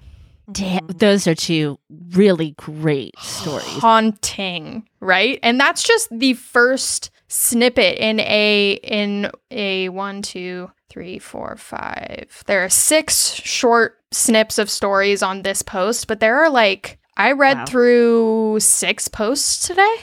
damn, those are two really great stories. haunting, right? And that's just the first snippet in a in a one, two, three, four, five. There are six short snips of stories on this post, but there are like I read Wow. through six posts today.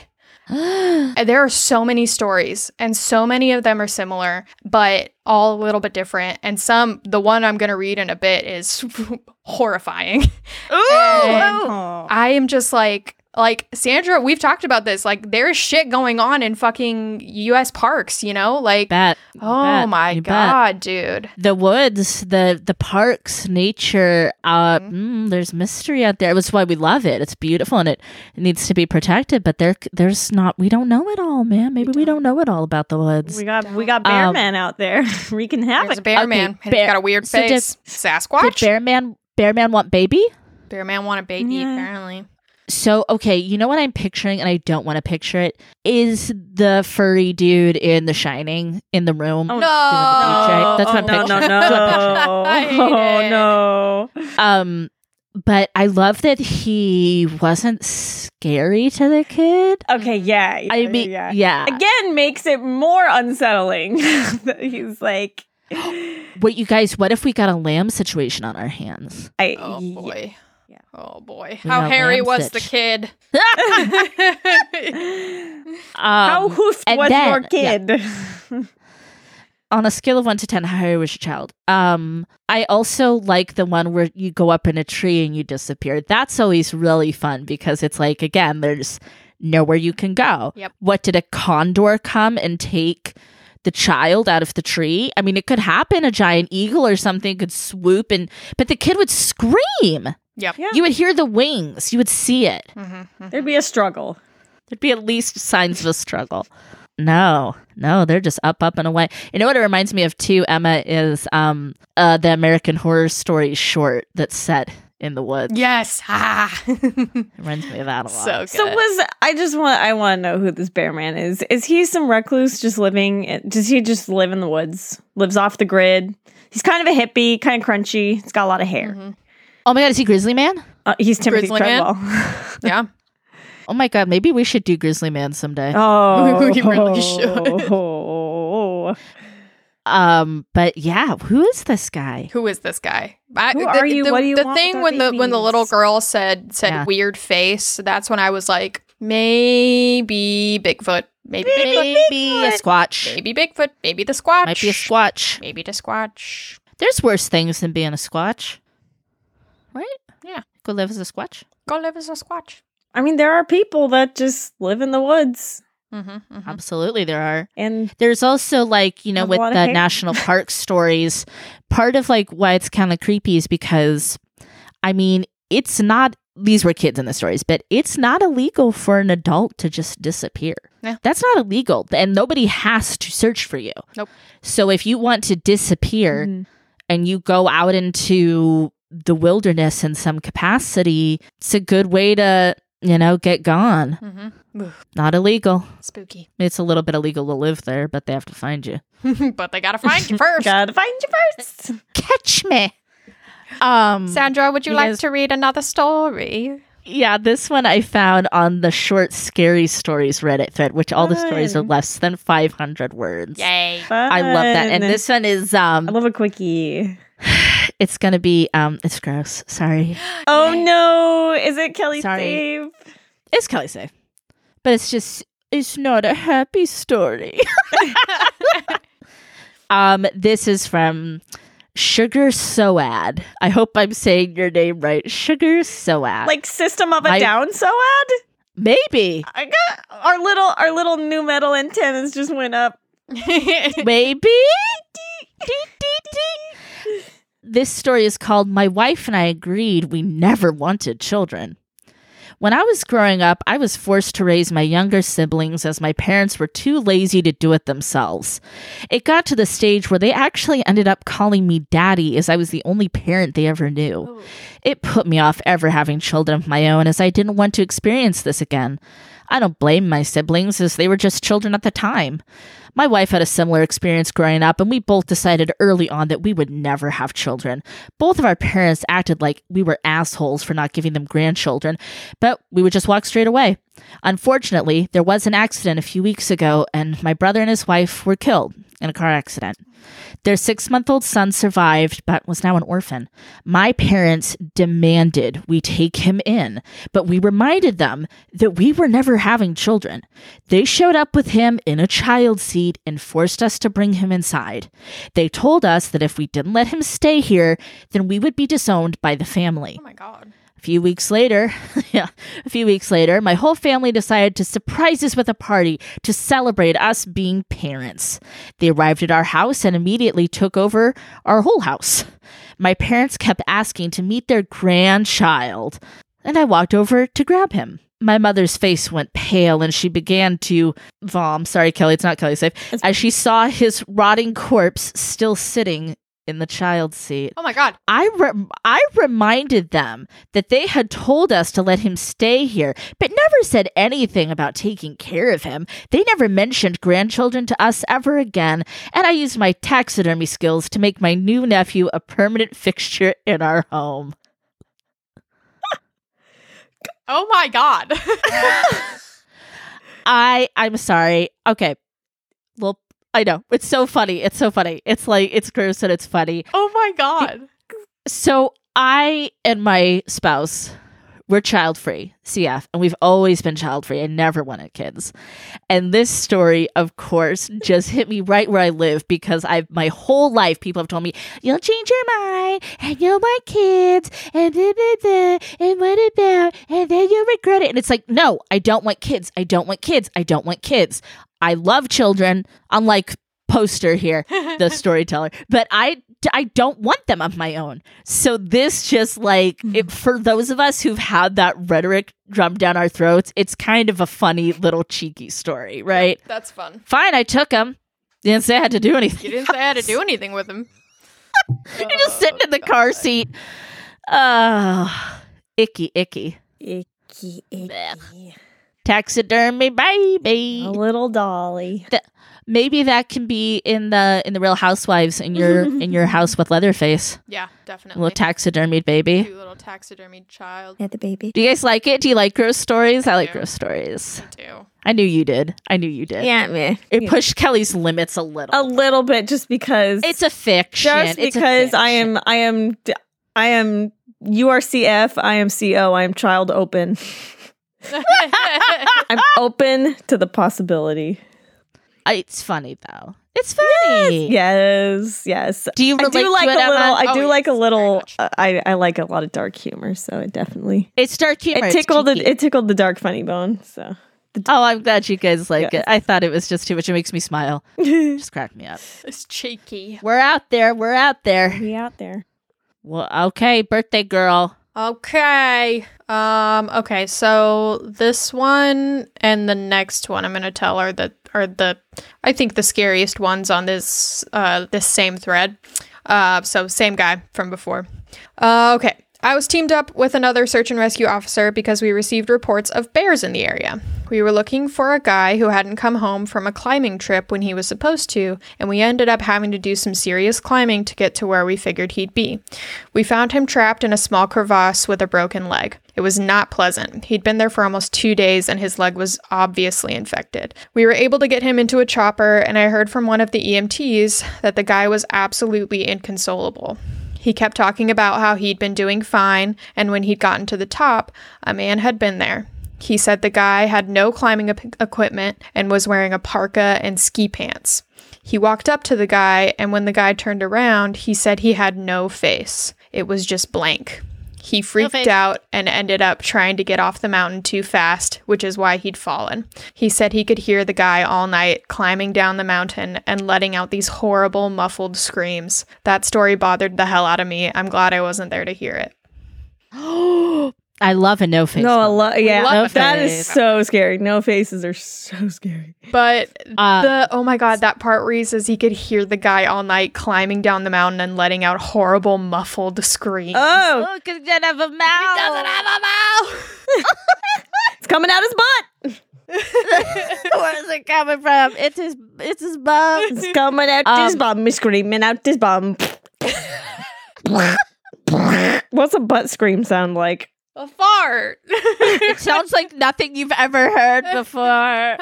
[GASPS] There are so many stories, and so many of them are similar, but all a little bit different. And some, the one I'm going to read in a bit, is [LAUGHS] horrifying. And Oh. I am just like, like Sandra, we've talked about this. Like, there's shit going on in fucking U.S. parks, you know? Like, bet. oh bet, my you bet. god, dude. the woods, the the parks, nature. Uh, Mm-hmm. mm, there's mystery out there. That's why we love it. It's beautiful and it, it needs to be protected. But there, there's not. We don't know it all, man. Maybe we don't know it all about the woods. We got we got Bear Um, Man out there [LAUGHS] We wreaking There's a bear Okay, man. He's bear- got a weird so face. Did Sasquatch. Bear Man, Bear Man want baby? bear man want a baby, Yeah. apparently. So okay, you know what I'm picturing, and I don't want to picture it. Is the furry dude in The Shining in the room? Oh, No. DJ. That's what I'm no, no, no, [LAUGHS] That's what I'm I hate oh it. no. Um, but I love that he wasn't scary to the kid. Okay, yeah. yeah I mean, yeah. yeah. Again, makes it more unsettling. [LAUGHS] that He's like, [GASPS] Wait, you guys, what if we got a lamb situation on our hands? I, Oh yeah. boy. Yeah. Oh boy. We How got hairy was the stitch. kid? [LAUGHS] How Um, hoofed was then- your yeah. kid? [LAUGHS] on a scale of one to ten, how hairy was your child? Um, I also like the one where you go up in a tree and you disappear. That's always really fun because it's like again, there's nowhere you can go. Yep. What did a condor come and take the child out of the tree? I mean, it could happen. A giant eagle or something could swoop and, but the kid would scream. Yep. Yeah. You would hear the wings. You would see it. Mhm, There'd be a struggle. There'd be at least signs of a struggle. No, no, they're just up, up and away. You know what it reminds me of too, Emma, is um uh the American Horror Story short that's set in the woods. Yes. Ah. [LAUGHS] It reminds me of that a lot. so good. So was I just want I want to know who this bear man is. Is he some recluse just living? Does he just live in the woods? Lives off the grid? He's kind of a hippie, kind of crunchy. He's got a lot of hair. Mhm. Oh my god, is he Grizzly Man? Uh, he's Timothy Grizzly man? [LAUGHS] Yeah. Oh my god, maybe we should do Grizzly Man someday. oh, [LAUGHS] We really should. [LAUGHS] Um, but yeah, who is this guy? Who is this guy? I, Who are you? The, What do you the want thing when our the when the little girl said said Yeah. weird face, that's when I was like, maybe Bigfoot, maybe Bigfoot, Maybe a Squatch. maybe Bigfoot, maybe the Squatch, Might be a Squatch. maybe the Squatch. There's worse things than being a Squatch. Right? Yeah. Go live as a Squatch. Go live as a Squatch. I mean, there are people that just live in the woods, Mm-hmm, mm-hmm. Absolutely, there are. and There's also like, you know, with the hair. national [LAUGHS] park stories, part of like why it's kind of creepy is because, I mean, it's not, these were kids in the stories, but it's not illegal for an adult to just disappear. Yeah. That's not illegal. And nobody has to search for you. Nope. So if you want to disappear Mhm. and you go out into the wilderness in some capacity, it's a good way to, you know, get gone. Mm-hmm. Not illegal. Spooky, It's a little bit illegal to live there, but they have to find you. [LAUGHS] but they gotta find you [LAUGHS] first. gotta find you first. [LAUGHS] catch me. Um, Sandra, would you, You like guys- to read another story? yeah, this one I found on the short scary stories Reddit thread, which all the stories are less than 500 words. Yay! I love that. And this one is I um love a quickie. [SIGHS] it's going to be um it's gross. Sorry. [GASPS] Oh no! Is it Kelly Sorry. Save? It's Kelly safe. But it's just it's not a happy story. [LAUGHS] um this is from Sugar Soad. I hope I'm saying your name right. Sugar Soad. Like System of a I- Down Soad? Maybe. I got our little our little new metal antennas just went up. [LAUGHS] Maybe. [LAUGHS] This story is called My Wife and I Agreed We Never Wanted Children. When I was growing up, I was forced to raise my younger siblings as my parents were too lazy to do it themselves. It got to the stage where they actually ended up calling me daddy as I was the only parent they ever knew. Oh. It put me off ever having children of my own as I didn't want to experience this again. I don't blame my siblings as they were just children at the time. My wife had a similar experience growing up, and we both decided early on that we would never have children. Both of our parents acted like we were assholes for not giving them grandchildren, but we would just walk straight away. Unfortunately, there was an accident a few weeks ago, and my brother and his wife were killed in a car accident. Their six month old son survived, but was now an orphan. My parents demanded we take him in, but we reminded them that we were never having children. They showed up with him in a child seat and forced us to bring him inside. They told us that if we didn't let him stay here, then we would be disowned by the family. oh my god. A few weeks later, [LAUGHS] yeah, a few weeks later, my whole family decided to surprise us with a party to celebrate us being parents. They arrived at our house and immediately took over our whole house. My parents kept asking to meet their grandchild, and I walked over to grab him. My mother's face went pale and she began to vom. Sorry, Kelly, it's not Kelly safe. As she saw his rotting corpse still sitting in the child's seat. Oh my god. I re- I reminded them that they had told us to let him stay here, but never said anything about taking care of him. They never mentioned grandchildren to us ever again, and I used my taxidermy skills to make my new nephew a permanent fixture in our home. [LAUGHS] Oh my god. [LAUGHS] [LAUGHS] I I'm sorry. Okay. Well, I know. It's so funny. It's so funny. It's like it's gross and it's funny. oh my god. So I and my spouse we're child free, CF, and we've always been child free. I never wanted kids. And this story, of course, just hit me right where I live because I've my whole life people have told me, You'll change your mind and you'll want kids and blah, blah, blah, and what about and then you'll regret it. And it's like, no, I don't want kids. I don't want kids. I don't want kids. I love children, unlike poster here, [LAUGHS] the storyteller. But I I don't want them of my own. So this just like it, hmm. for those of us who've had that rhetoric drummed down our throats, it's kind of a funny little cheeky story, right? That's fun. Fine, I took him. Didn't say I had to do anything. You didn't say I had to do anything with him. [LAUGHS] You're just sitting in the oh, car seat. Oh, icky, icky. Icky, icky. Taxidermy baby. A little dolly. Maybe that can be in the in the Real Housewives in your [LAUGHS] in your house with Leatherface. Yeah, A definitely. little taxidermied baby. Cute little taxidermied child. Yeah, the baby. Do you guys like it? Do you like gross stories? I like Yeah. gross stories. I do. I knew you did. I knew you did. Yeah, me. It pushed Kelly's limits a little. A little bit, just because. it's a fiction. just It's a because I am. I am. I am. You are CF. I am CO. I am child open. [LAUGHS] [LAUGHS] I'm open to the possibility. I- It's funny though. It's funny. Yes, yes. Do you I do like to it, a little. Emma? I Oh, do like a yes, very little. Uh, I I like a lot of dark humor, so it definitely It's dark humor. it tickled the, it tickled the dark funny bone. So Oh, I'm glad you guys like Yes. it. I thought it was just too much. It makes me smile. [LAUGHS] Just crack me up. it's cheeky. We're out there. We're out there. be out there. Well, okay, birthday girl. Okay. Um. Okay. So this one and the next one, I'm gonna tell are the are the I think the scariest ones on this uh this same thread. Uh. So same guy from before. Uh. Okay. I was teamed up with another search and rescue officer because we received reports of bears in the area. We were looking for a guy who hadn't come home from a climbing trip when he was supposed to, and we ended up having to do some serious climbing to get to where we figured he'd be. We found him trapped in a small crevasse with a broken leg. It was not pleasant. He'd been there for almost two days and his leg was obviously infected. We were able to get him into a chopper, and I heard from one of the EMTs that the guy was absolutely inconsolable. He kept talking about how he'd been doing fine, and when he'd gotten to the top, a man had been there. He said the guy had no climbing equipment and was wearing a parka and ski pants. He walked up to the guy, and when the guy turned around, he said he had no face. It was just blank. He freaked face. out and ended up trying to get off the mountain too fast, which is why he'd fallen. He said he could hear the guy all night climbing down the mountain and letting out these horrible, muffled screams. That story bothered the hell out of me. I'm glad I wasn't there to hear it. I love a no face. No, a moment. lot. Yeah, love that a is so scary. No faces are so scary. But Uh, the oh my god, that part where he says he could hear the guy all night climbing down the mountain and letting out horrible, muffled screams. Oh, Look, it doesn't have a mouth. doesn't have a mouth. it's coming out his butt. [LAUGHS] Where's it coming from? It's his. It's his bum. It's coming out his Um, bum. He's screaming out his bum. [LAUGHS] What's a butt scream sound like? A fart. [LAUGHS] it sounds like nothing you've ever heard [LAUGHS] before.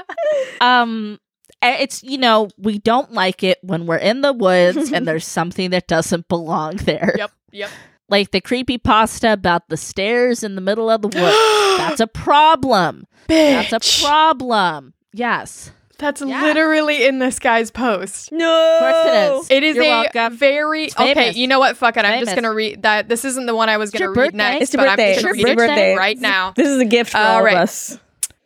Um, it's you know we don't like it when we're in the woods and there's [LAUGHS] something that doesn't belong there. yep, yep. Like the creepy pasta about the stairs in the middle of the woods. [GASPS] That's a problem. That's a problem. Yes. That's Yeah. literally in this guy's post. No. Of course it is. It is You're a welcome. very It's okay. famous. You know what? Fuck it. I'm just gonna read that. This isn't the one I was gonna read birthday. next, It's your but birthday. I'm just gonna read it birthday. right now. This is a gift for All all right. of us.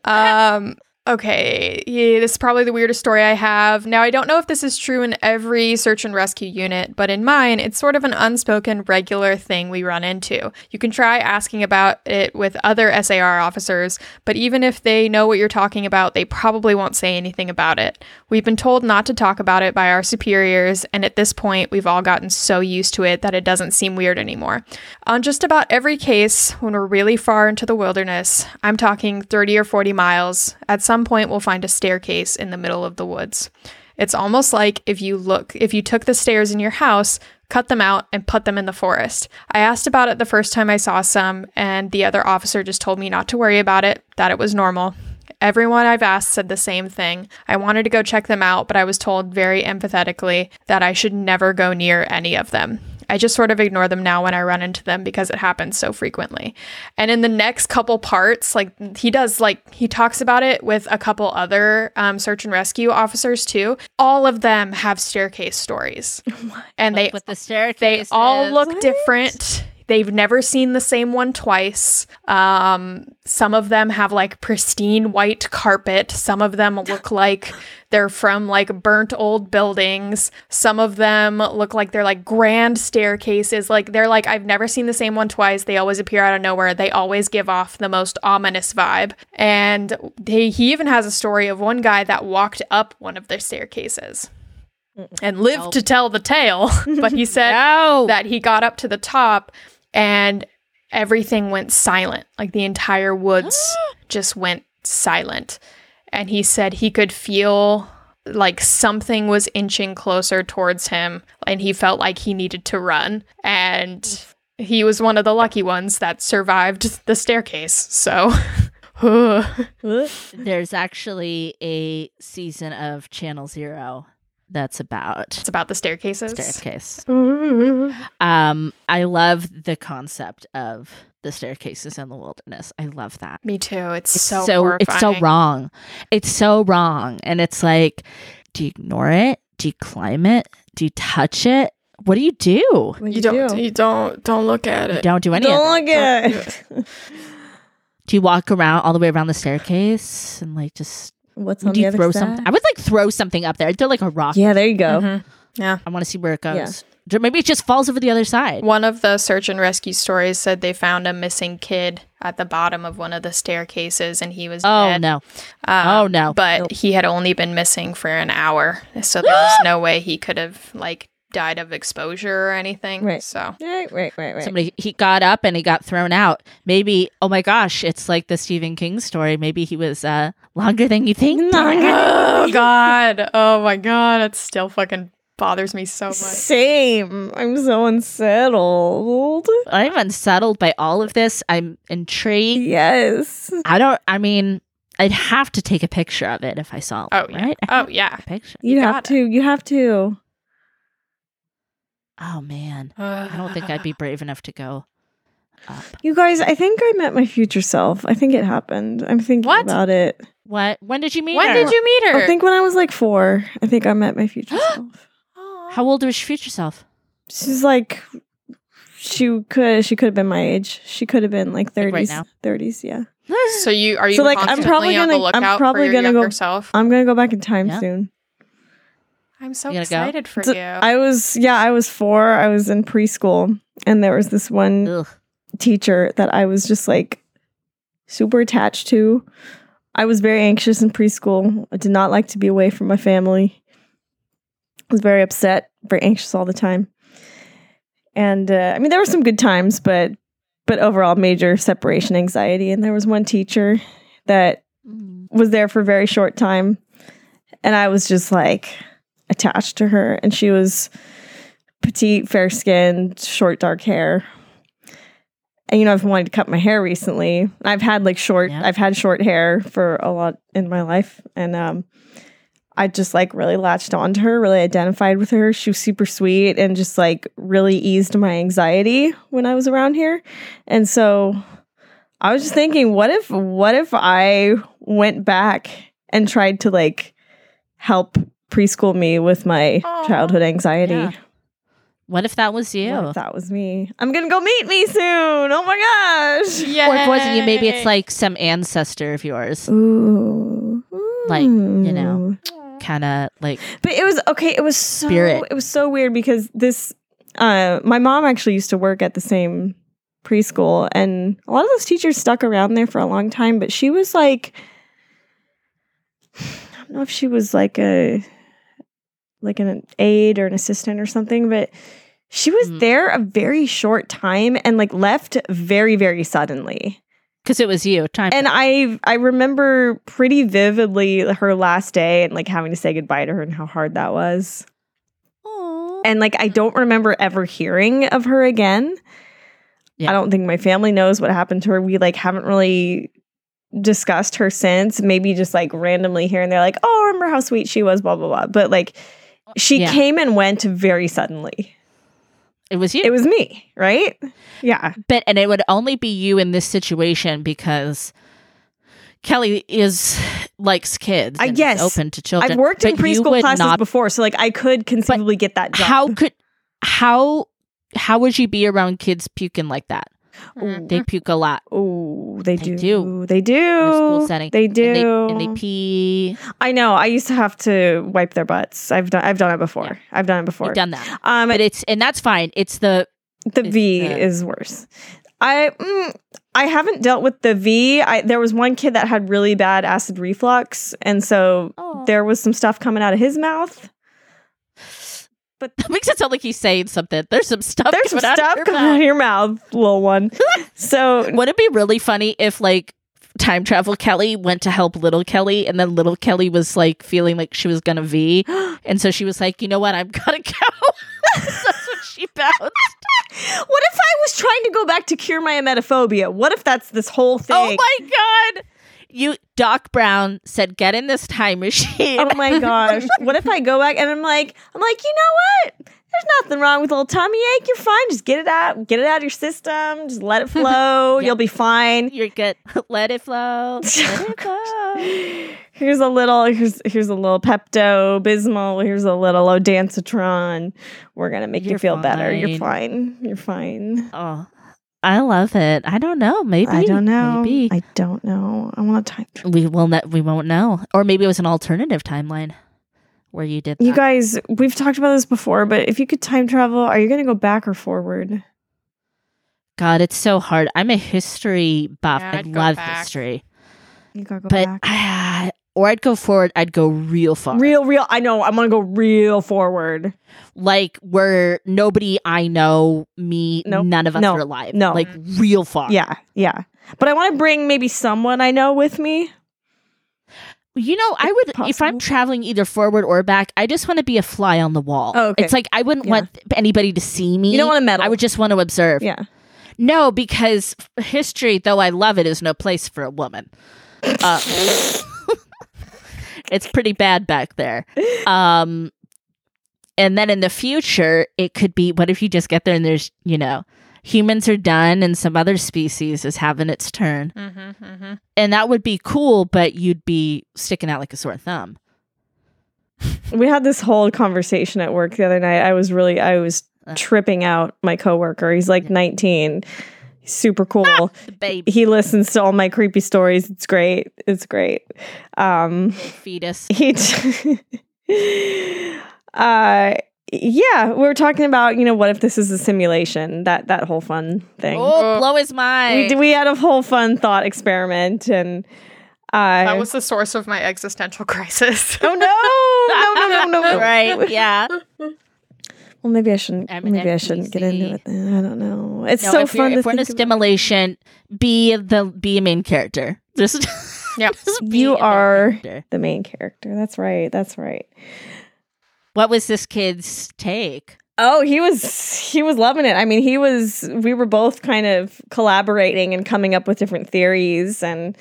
Um. Okay, yeah, this is probably the weirdest story I have. Now, I don't know if this is true in every search and rescue unit, but in mine, it's sort of an unspoken regular thing we run into. You can try asking about it with other SAR officers, but even if they know what you're talking about, they probably won't say anything about it. We've been told not to talk about it by our superiors, and at this point, we've all gotten so used to it that it doesn't seem weird anymore. On just about every case, when we're really far into the wilderness, I'm talking 30 or 40 miles, at some point we'll find a staircase in the middle of the woods. It's almost like if you look, if you took the stairs in your house, cut them out, and put them in the forest. I asked about it the first time I saw some, and the other officer just told me not to worry about it, that it was normal. Everyone I've asked said the same thing. I wanted to go check them out, but I was told very empathetically that I should never go near any of them. I just sort of ignore them now when I run into them because it happens so frequently. And in the next couple parts, like he does, like he talks about it with a couple other um, search and rescue officers too. All of them have staircase stories, [LAUGHS] and they with the staircase. they all look What? different. They've never seen the same one twice. Um, some of them have like pristine white carpet. Some of them look [LAUGHS] like they're from like burnt old buildings. Some of them look like they're like grand staircases. Like they're like, I've never seen the same one twice. They always appear out of nowhere. They always give off the most ominous vibe. And they, he even has a story of one guy that walked up one of their staircases and lived Nope. to tell the tale. [LAUGHS] but he [LAUGHS] said No. that he got up to the top and everything went silent. Like the entire woods [GASPS] just went silent. And he said he could feel like something was inching closer towards him and he felt like he needed to run. And he was one of the lucky ones that survived the staircase. So. [LAUGHS] There's actually a season of Channel Zero that's about It's about the staircases. staircase. Um, I love the concept of the staircases in the wilderness. I love that. Me too. It's, It's so, so it's so wrong. It's so wrong, and it's like, do you ignore it? Do you climb it? Do you touch it? What do you do? You don't. You don't. Don't look at You it. don't do any Don't of look at it. Do you walk around all the way around the staircase and like just What's on do the you other throw side? something? I would like throw something up there. I'd throw like a rock. yeah, there you go. Mhm. Yeah. I want to see where it goes. Or Maybe it just falls over the other side. One of the search and rescue stories said they found a missing kid at the bottom of one of the staircases and he was Oh dead. no! Um, Oh, no. But Nope. he had only been missing for an hour, so there was [GASPS] no way he could have like died of exposure or anything. Right. So Right, right, right, right. Somebody he got up and he got thrown out. Maybe oh my gosh, it's like the Stephen King story. Maybe he was uh longer than you think. [LAUGHS] Oh God! Oh my God! It still fucking bothers me so much. Same. I'm so unsettled. I'm unsettled by all of this. I'm intrigued. Yes. I don't. I mean, I'd have to take a picture of it if I saw. Oh, it, yeah. right? I Oh yeah. picture. You, You have got to. You have to. Oh man, [LAUGHS] I don't think I'd be brave enough to go up. You guys, I think I met my future self. I think it happened. I'm thinking What? about it. What? When did you meet When her? did you meet her? I think when I was like four, I think I met my future [GASPS] self. How old was your future self? She's like she could she could have been my age. She could have been like Like right thirties. now? Thirties, yeah. [LAUGHS] So you are you So, like, I'm constantly probably on the gonna- I'm probably gonna go- younger self? I'm gonna go back in time Yeah. soon. I'm so You gonna go? excited for So you. I was yeah, I was four. I was in preschool, and there was this one Ugh. teacher that I was just like super attached to. I was very anxious in preschool. I did not like to be away from my family. I was very upset, very anxious all the time. And uh, I mean, there were some good times, but but overall, major separation anxiety. And there was one teacher that Mm. was there for a very short time, and I was just like attached to her. And she was petite, fair skinned, short, dark hair. And you know, I've wanted to cut my hair recently. I've had like short, Yeah. I've had short hair for a lot in my life, and um, I just like really latched onto her, really identified with her. She was super sweet and just like really eased my anxiety when I was around here. And so I was just thinking, what if, what if I went back and tried to like help preschool me with my Aw. childhood anxiety? Yeah. What if that was you? What if that was me? I'm gonna go meet me soon. Oh my gosh. yeah. Or if it wasn't you, maybe it's like some ancestor of yours. Ooh. Like, you know. Kind of like, But it was okay. It was so Spirit. it was so weird because this uh my mom actually used to work at the same preschool and a lot of those teachers stuck around there for a long time, but she was like [SIGHS] I don't know if she was like a like an aide or an assistant or something, but she was Mm. there a very short time and like left very very suddenly. because it was you. Time. And I I remember pretty vividly her last day and like having to say goodbye to her and how hard that was. Aw. And like I don't remember ever hearing of her again. Yeah. I don't think my family knows what happened to her. We like haven't really discussed her since. Maybe just like randomly here and there, like, oh, remember how sweet she was, blah blah blah. But like she Yeah. came and went very suddenly. it was you. It was me, right? Yeah. but and it would only be you in this situation because Kelly is likes kids. I guess. open to children. I've worked in preschool classes not- before, so like I could conceivably get that job. How could how how would you be around kids puking like that? Mhm. They puke a lot Oh, they, They do. do. They do. in a school setting. They do. and they, and they pee. I know. I used to have to wipe their butts. I've done. I've done it before. Yeah. I've done it before. You've done that, um, but it's and that's fine. It's the the it's V the- is worse. I mm, I haven't dealt with the V. I there was one kid that had really bad acid reflux, and so there was some stuff coming out of his mouth. That makes it sound like he's saying something. There's some stuff. There's some coming out of your coming mouth. out of your mouth, little one. [LAUGHS] so Would it be really funny if like time travel Kelly went to help little Kelly and then little Kelly was like feeling like she was gonna V [GASPS] and so she was like, you know what, I'm gonna go. [LAUGHS] That's when she bounced. what if I was trying to go back to cure my emetophobia? What if that's this whole oh thing? Oh my god. You Doc Brown said get in this time [LAUGHS] machine. Oh my gosh. What if I go back and I'm like, I'm like, you know what? There's nothing wrong with a little tummy ache. You're fine. Just get it out. Get it out of your system. Just let it [LAUGHS] flow. Yeah. You'll be fine. You're good. [LAUGHS] Let it flow. Let it flow. Here's a little here's here's a little Pepto Bismol. Here's a little Ondansetron. We're gonna make you You're feel better. You're fine. fine. You're fine. Oh. I love it. I don't know. Maybe I don't know. Maybe I don't know. I want to time travel. we will. Ne- we won't know. Or maybe it was an alternative timeline where you did. You guys, we've talked about this before, but if you could time travel, are you gonna go back or forward? God, it's so hard. I'm a history buff. Yeah, I I'd go love back. history, You gotta go but back. ah, or I'd go forward. I'd go real far, Real, real. I know. I want to go real forward. like where nobody I know, me, Nope. none of us No. are alive. No. like real far. Yeah, yeah. But I want to bring maybe someone I know with me. You know, I would if. I'm traveling either forward or back. I just want to be a fly on the wall. Oh, okay. It's like I wouldn't Yeah. want anybody to see me. You don't want to meddle. I would just want to observe. Yeah. No, because history, though I love it, is no place for a woman. Uh, it's pretty bad back there. Um, and then in the future, it could be what if you just get there and there's, you know, humans are done and some other species is having its turn. Mm-hmm, mm-hmm. And that would be cool, but you'd be sticking out like a sore thumb. We had this whole conversation at work the other night. I was really, I was tripping out my coworker. He's like 19. He's super cool. The baby he listens to all my creepy stories. It's great. It's great. Um fetus. he [LAUGHS] uh yeah, we were talking about, you know, what if this is a simulation? That that whole fun thing. Oh, blow his mind. we we had a whole fun thought experiment and uh That was the source of my existential crisis. Oh no. No, no, no, no, no. [LAUGHS] right? Yeah. [LAUGHS] Well, maybe I shouldn't. I'm an maybe I shouldn't get into it. Then. I don't know. It's No, so if, fun to if we're in a think about. stimulation, be the be a main character. [LAUGHS] Just, Yep. [LAUGHS] just You a main are- character. the main character. That's right. That's right. What was this kid's take? Oh, he was he was loving it. I mean, he was. We were both kind of collaborating and coming up with different theories, and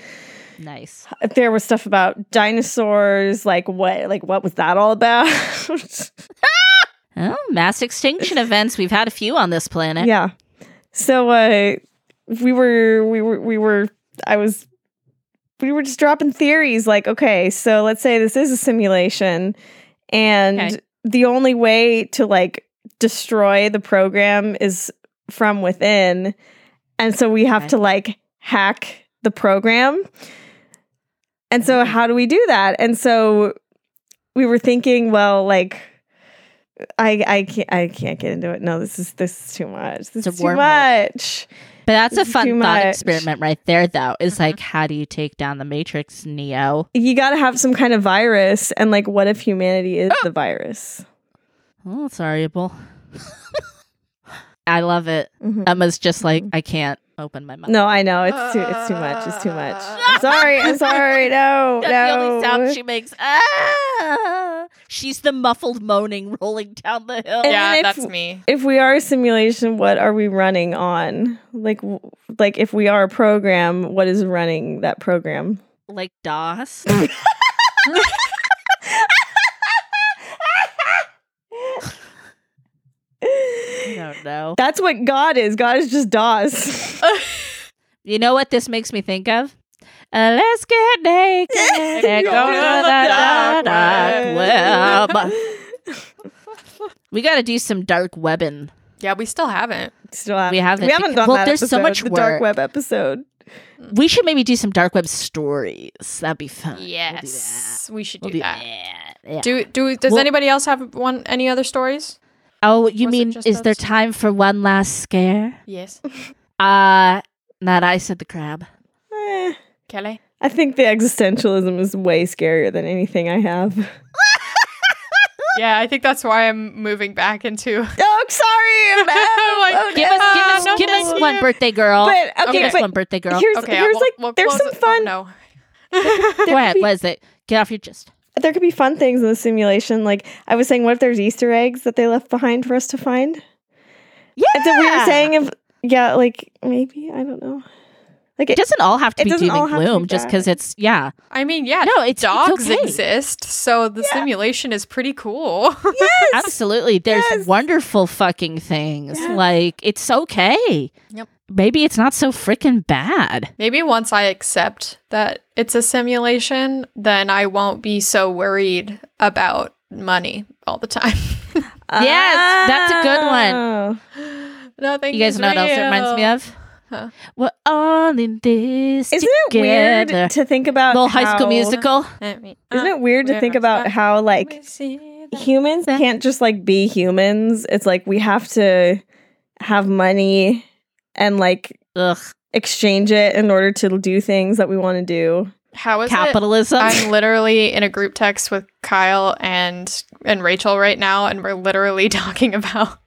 Nice. there was stuff about dinosaurs. Like what? Like what was that all about? [LAUGHS] Oh, mass extinction events. We've had a few on this planet. yeah. So uh, we were we were we were. I was. We were just dropping theories. Like, okay, so let's say this is a simulation, and Okay. the only way to like destroy the program is from within and so we have Okay. to like hack the program and so how do we do that and so we were thinking well like I I can't I can't get into it. No, this is this is too much. This is too much. But that's a This is fun thought much. experiment right there, though. Is Mhm. like, how do you take down the Matrix, Neo? You got to have some kind of virus, and like, what if humanity is the virus? Oh, it's horrible. [LAUGHS] I love it. Mhm. Emma's just like, I can't open my mouth. No, I know it's too it's too much. It's too much. I'm sorry. I'm [LAUGHS] sorry. No, That's the only sound she makes. Ah! She's the muffled moaning rolling down the hill. And yeah, if- that's me. if we are a simulation, what are we running on? Like, w- like if we are a program, what is running that program? Like DOS. [LAUGHS] [LAUGHS] don't know. That's what God is. God is just DOS. [LAUGHS] You know what this makes me think of? Uh, let's get naked and go to the dark, web. [LAUGHS] We got to do some dark webbing. Yeah, we still haven't. Still haven't, We haven't We haven't done well, that. there's so much the dark work. web episode. We should maybe do some dark web stories. That'd be fun. We'll do Yes, we should do We'll do that. that. Yeah. Do do does Well- anybody else have one any other stories? Oh, you was mean is there us? time for one last scare? Yes. [LAUGHS] Uh, not I said the crab. Eh, Kelly? I think the existentialism is way scarier than anything I have. [LAUGHS] Yeah, I think that's why I'm moving back into [LAUGHS] Oh, sorry. No, Like, oh, Give us, give us, no, give us no. one birthday girl. But okay, Okay. give us but one birthday girl. here's Okay, here's we'll- like we'll there's some it- oh, fun. no. Go ahead. What is it? Get off your chest. There could be fun things in the simulation. Like I was saying, what if there's Easter eggs that they left behind for us to find? Yeah. And so we were saying if yeah, like maybe I don't know. Like it it, doesn't all have to be doom and have be gloom just because it's yeah. I mean, yeah, No, it's- it's dogs okay. exist, so the simulation is pretty cool. [LAUGHS] yes, Absolutely. There's Yes. wonderful fucking things. Yes. Like it's okay. Yep. Maybe it's not so freaking bad. Maybe once I accept that it's a simulation, then I won't be so worried about money all the time. [LAUGHS] Yes, that's a good one. [GASPS] Nothing. You guys is know what else it reminds me of? Huh. We're all in this Isn't it together. weird to think about Little High School Musical. Isn't it weird to think about how like me see that. humans can't just like be humans? It's like we have to have money and like Ugh. exchange it in order to do things that we want to do. How is it? Capitalism. I'm literally in a group text with Kyle and and Rachel right now, and we're literally [LAUGHS] talking about.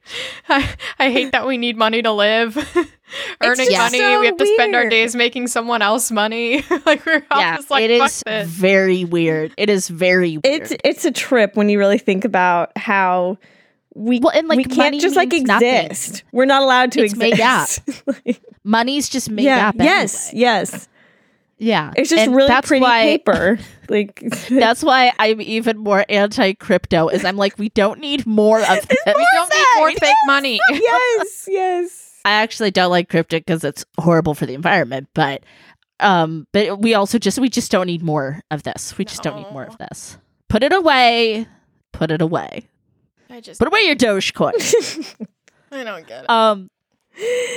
I, I hate that we need money to live. [LAUGHS] Earning money, so we have to spend our days making someone else money. [LAUGHS] like we're all yeah, just like, it fuck is this. very weird. It is very weird. It's it's a trip when you really think about how we Well, and, like, we can't just like means nothing. exist. We're not allowed to It's exist. made [LAUGHS] Like, Money's just made yeah. up. Yes. anyway. Yes. Yeah. It's just And really that's pretty why, paper. [LAUGHS] Like [LAUGHS] That's why I'm even more anti crypto. Is I'm like, we don't need more of this. we don't need more fake money. yes. Yes. I actually don't like crypto because it's horrible for the environment, but um but we also just we just don't need more of this. We just don't need more of this. Put it away. Put it away. I just Put away your Dogecoin. [LAUGHS] I don't get it. Um,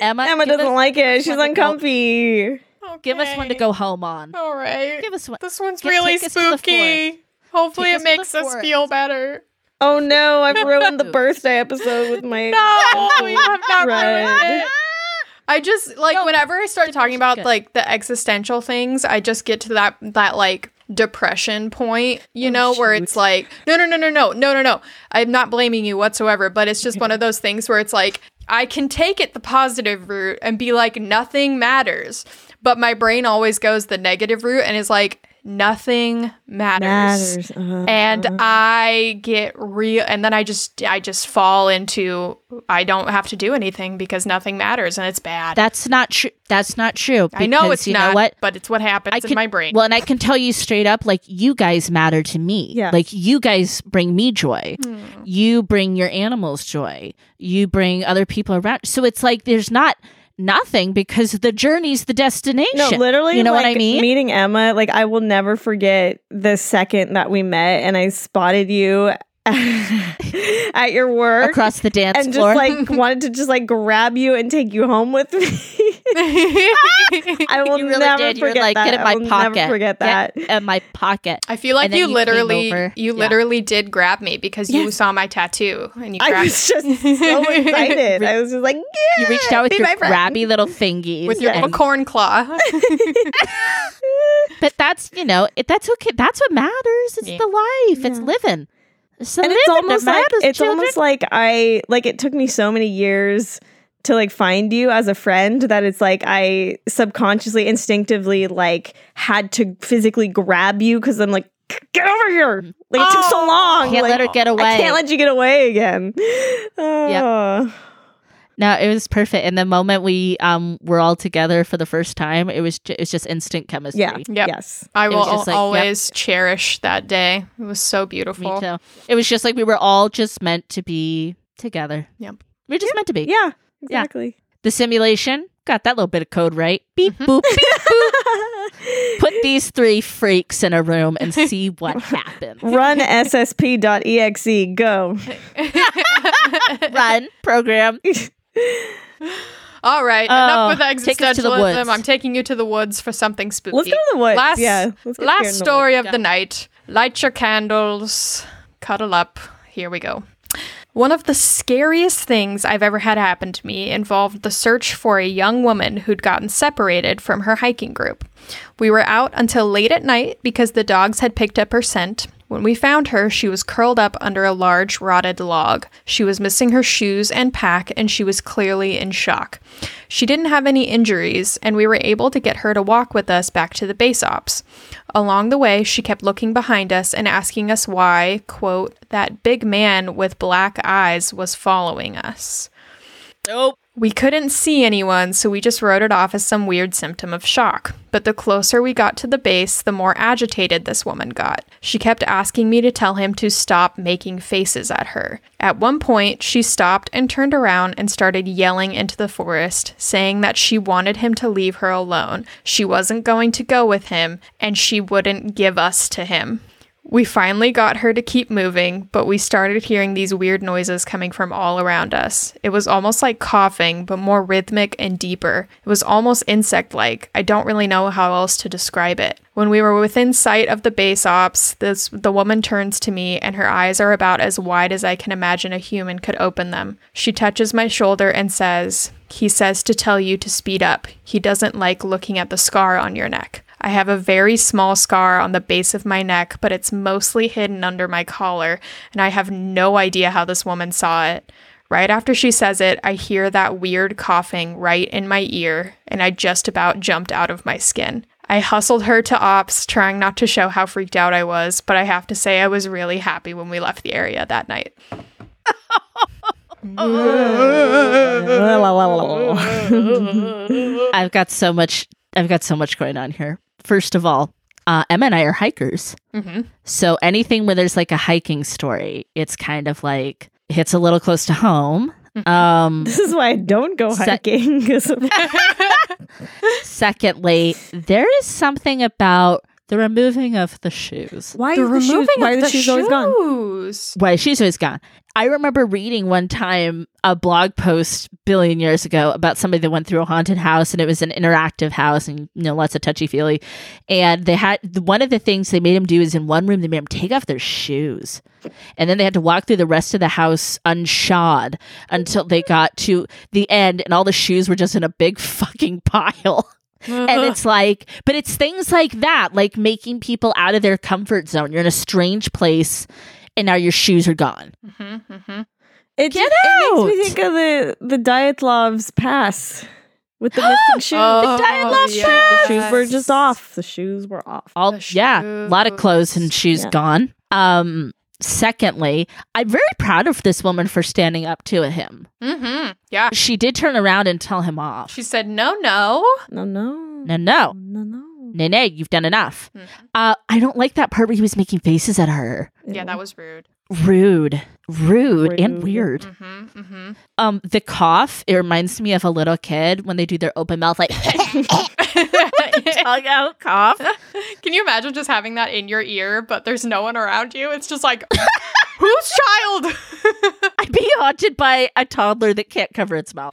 Emma, Emma doesn't us- like it. She's one to go- uncomfy. Give us one to go home on. All right. Give us one. This one's Get- really take us to the spooky. Hopefully, Take it us makes us feel better. Oh no, I've ruined the [LAUGHS] birthday episode with my No, you have not ruined it. I just like No, whenever I start talking about good. like the existential things, I just get to that that like depression point, you Oh, know, where it's like, no, no, no, no, no, no, no, no. I'm not blaming you whatsoever, but it's just one of those things where it's like I can take it the positive route and be like nothing matters, but my brain always goes the negative route and is like nothing matters matters. Uh-huh. and I get real and then I just I just fall into I don't have to do anything because nothing matters and it's bad. That's not true. That's not true. I know it's you not, know what. but it's what happens I in can, my brain. Well, and I can tell you straight up, like you guys matter to me. Yeah. Like you guys bring me joy. Hmm. You bring your animals joy. You bring other people around. So it's like there's not nothing because the journey's the destination. No, literally, You know what I mean? Meeting Emma, like I will never forget the second that we met and I spotted you [LAUGHS] at your work Across the dance and just like wanted to just like grab you and take you home with me. [LAUGHS] I [LAUGHS] will You really never did. You were forget like, that. get in I will pocket. Never forget that. Get in my pocket. I feel like you you literally over. you Yeah. literally did grab me because you Yes. saw my tattoo and you I grabbed was just so [LAUGHS] excited. I was just like, yeah, You reached out with your my grabby little fingies. with your and- corn claw. but that's you know it, that's okay. That's what matters. It's Yeah. the life. It's living. It's the and it's almost like it's children. almost like I like it took me so many years to like find you as a friend that it's like I subconsciously instinctively like had to physically grab you because I'm like get over here like it took so Oh. long Can't like, let her get away. I can't let you get away again oh. No, it was perfect. And the moment we um were all together for the first time, it was ju- it was just instant chemistry. yeah Yep. yes I will was just like, yep. always cherish that day. It was so Me beautiful. too. It was just like we were all just meant to be together. Yep. We are just meant to be. yeah exactly The simulation got that little bit of code right. Beep Mhm. boop beep boop. [LAUGHS] Put these three freaks in a room and see what [LAUGHS] happens. run [LAUGHS] ssp.exe go Run program. All right, Oh, enough with take us to the existentialism. I'm taking you to the woods for something spooky. let's go to the woods Last, yeah last here the story woods. of the night. Light your candles, cuddle up. Here we go. One of the scariest things I've ever had happen to me involved the search for a young woman who'd gotten separated from her hiking group. We were out until late at night because the dogs had picked up her scent. When we found her, she was curled up under a large rotted log. She was missing her shoes and pack, and she was clearly in shock. She didn't have any injuries, and we were able to get her to walk with us back to the base ops. Along the way, she kept looking behind us and asking us why, quote, that big man with black eyes was following us. Nope. We couldn't see anyone, so we just wrote it off as some weird symptom of shock. But the closer we got to the base, the more agitated this woman got. She kept asking me to tell him to stop making faces at her. At one point, she stopped and turned around and started yelling into the forest, saying that she wanted him to leave her alone. She wasn't going to go with him, and she wouldn't give us to him. We finally got her to keep moving, but we started hearing these weird noises coming from all around us. It was almost like coughing, but more rhythmic and deeper. It was almost insect like. I don't really know how else to describe it. When we were within sight of the base ops, this the woman turns to me and her eyes are about as wide as I can imagine a human could open them. She touches my shoulder and says, "He says to tell you to speed up. He doesn't like looking at the scar on your neck." I have a very small scar on the base of my neck, but it's mostly hidden under my collar, and I have no idea how this woman saw it. Right after she says it, I hear that weird coughing right in my ear, and I just about jumped out of my skin. I hustled her to ops, trying not to show how freaked out I was, but I have to say I was really happy when we left the area that night. [LAUGHS] I've got so much. I've got so much going on here. First of all, uh, Emma and I are hikers, hmm so anything where there's like a hiking story, it's kind of like hits a little close to home. Um, [LAUGHS] This is why I don't go Se- hiking. [LAUGHS] secondly, there is something about The removing of the shoes. Why The is the shoes? Why of the the shoes always gone? shoes. Why she's always gone. I remember reading one time a blog post billion years ago about somebody that went through a haunted house and it was an interactive house and you know lots of touchy feely. And they had one of the things they made them do is in one room they made them take off their shoes, and then they had to walk through the rest of the house unshod until they got to the end, and all the shoes were just in a big [LAUGHS] fucking pile. And [LAUGHS] it's like but it's things like that like making people out of their comfort zone you're in a strange place and now your shoes are gone Mhm, mhm. It, Get just- it makes me think of the the Dyatlov's pass with the missing shoes. [GASPS] Oh, Diet the, shoe- the shoes were just off. The shoes were off. all yeah a lot of clothes and shoes. shoes Yeah. gone um secondly i'm very proud of this woman for standing up to him Mhm. Yeah. she did turn around and tell him off She said, no, no. No, no, no no no, no. nay nay you've done enough Mhm. uh i don't like that part where he was making faces at her Yeah, that was rude. rude rude, and Rude. weird hmm hmm um the cough it reminds me of a little kid when they do their open mouth like [LAUGHS] [LAUGHS] tongue out cough Can you imagine just having that in your ear, but there's no one around you? It's just like, [LAUGHS] whose child? i'd be haunted by a toddler that can't cover its mouth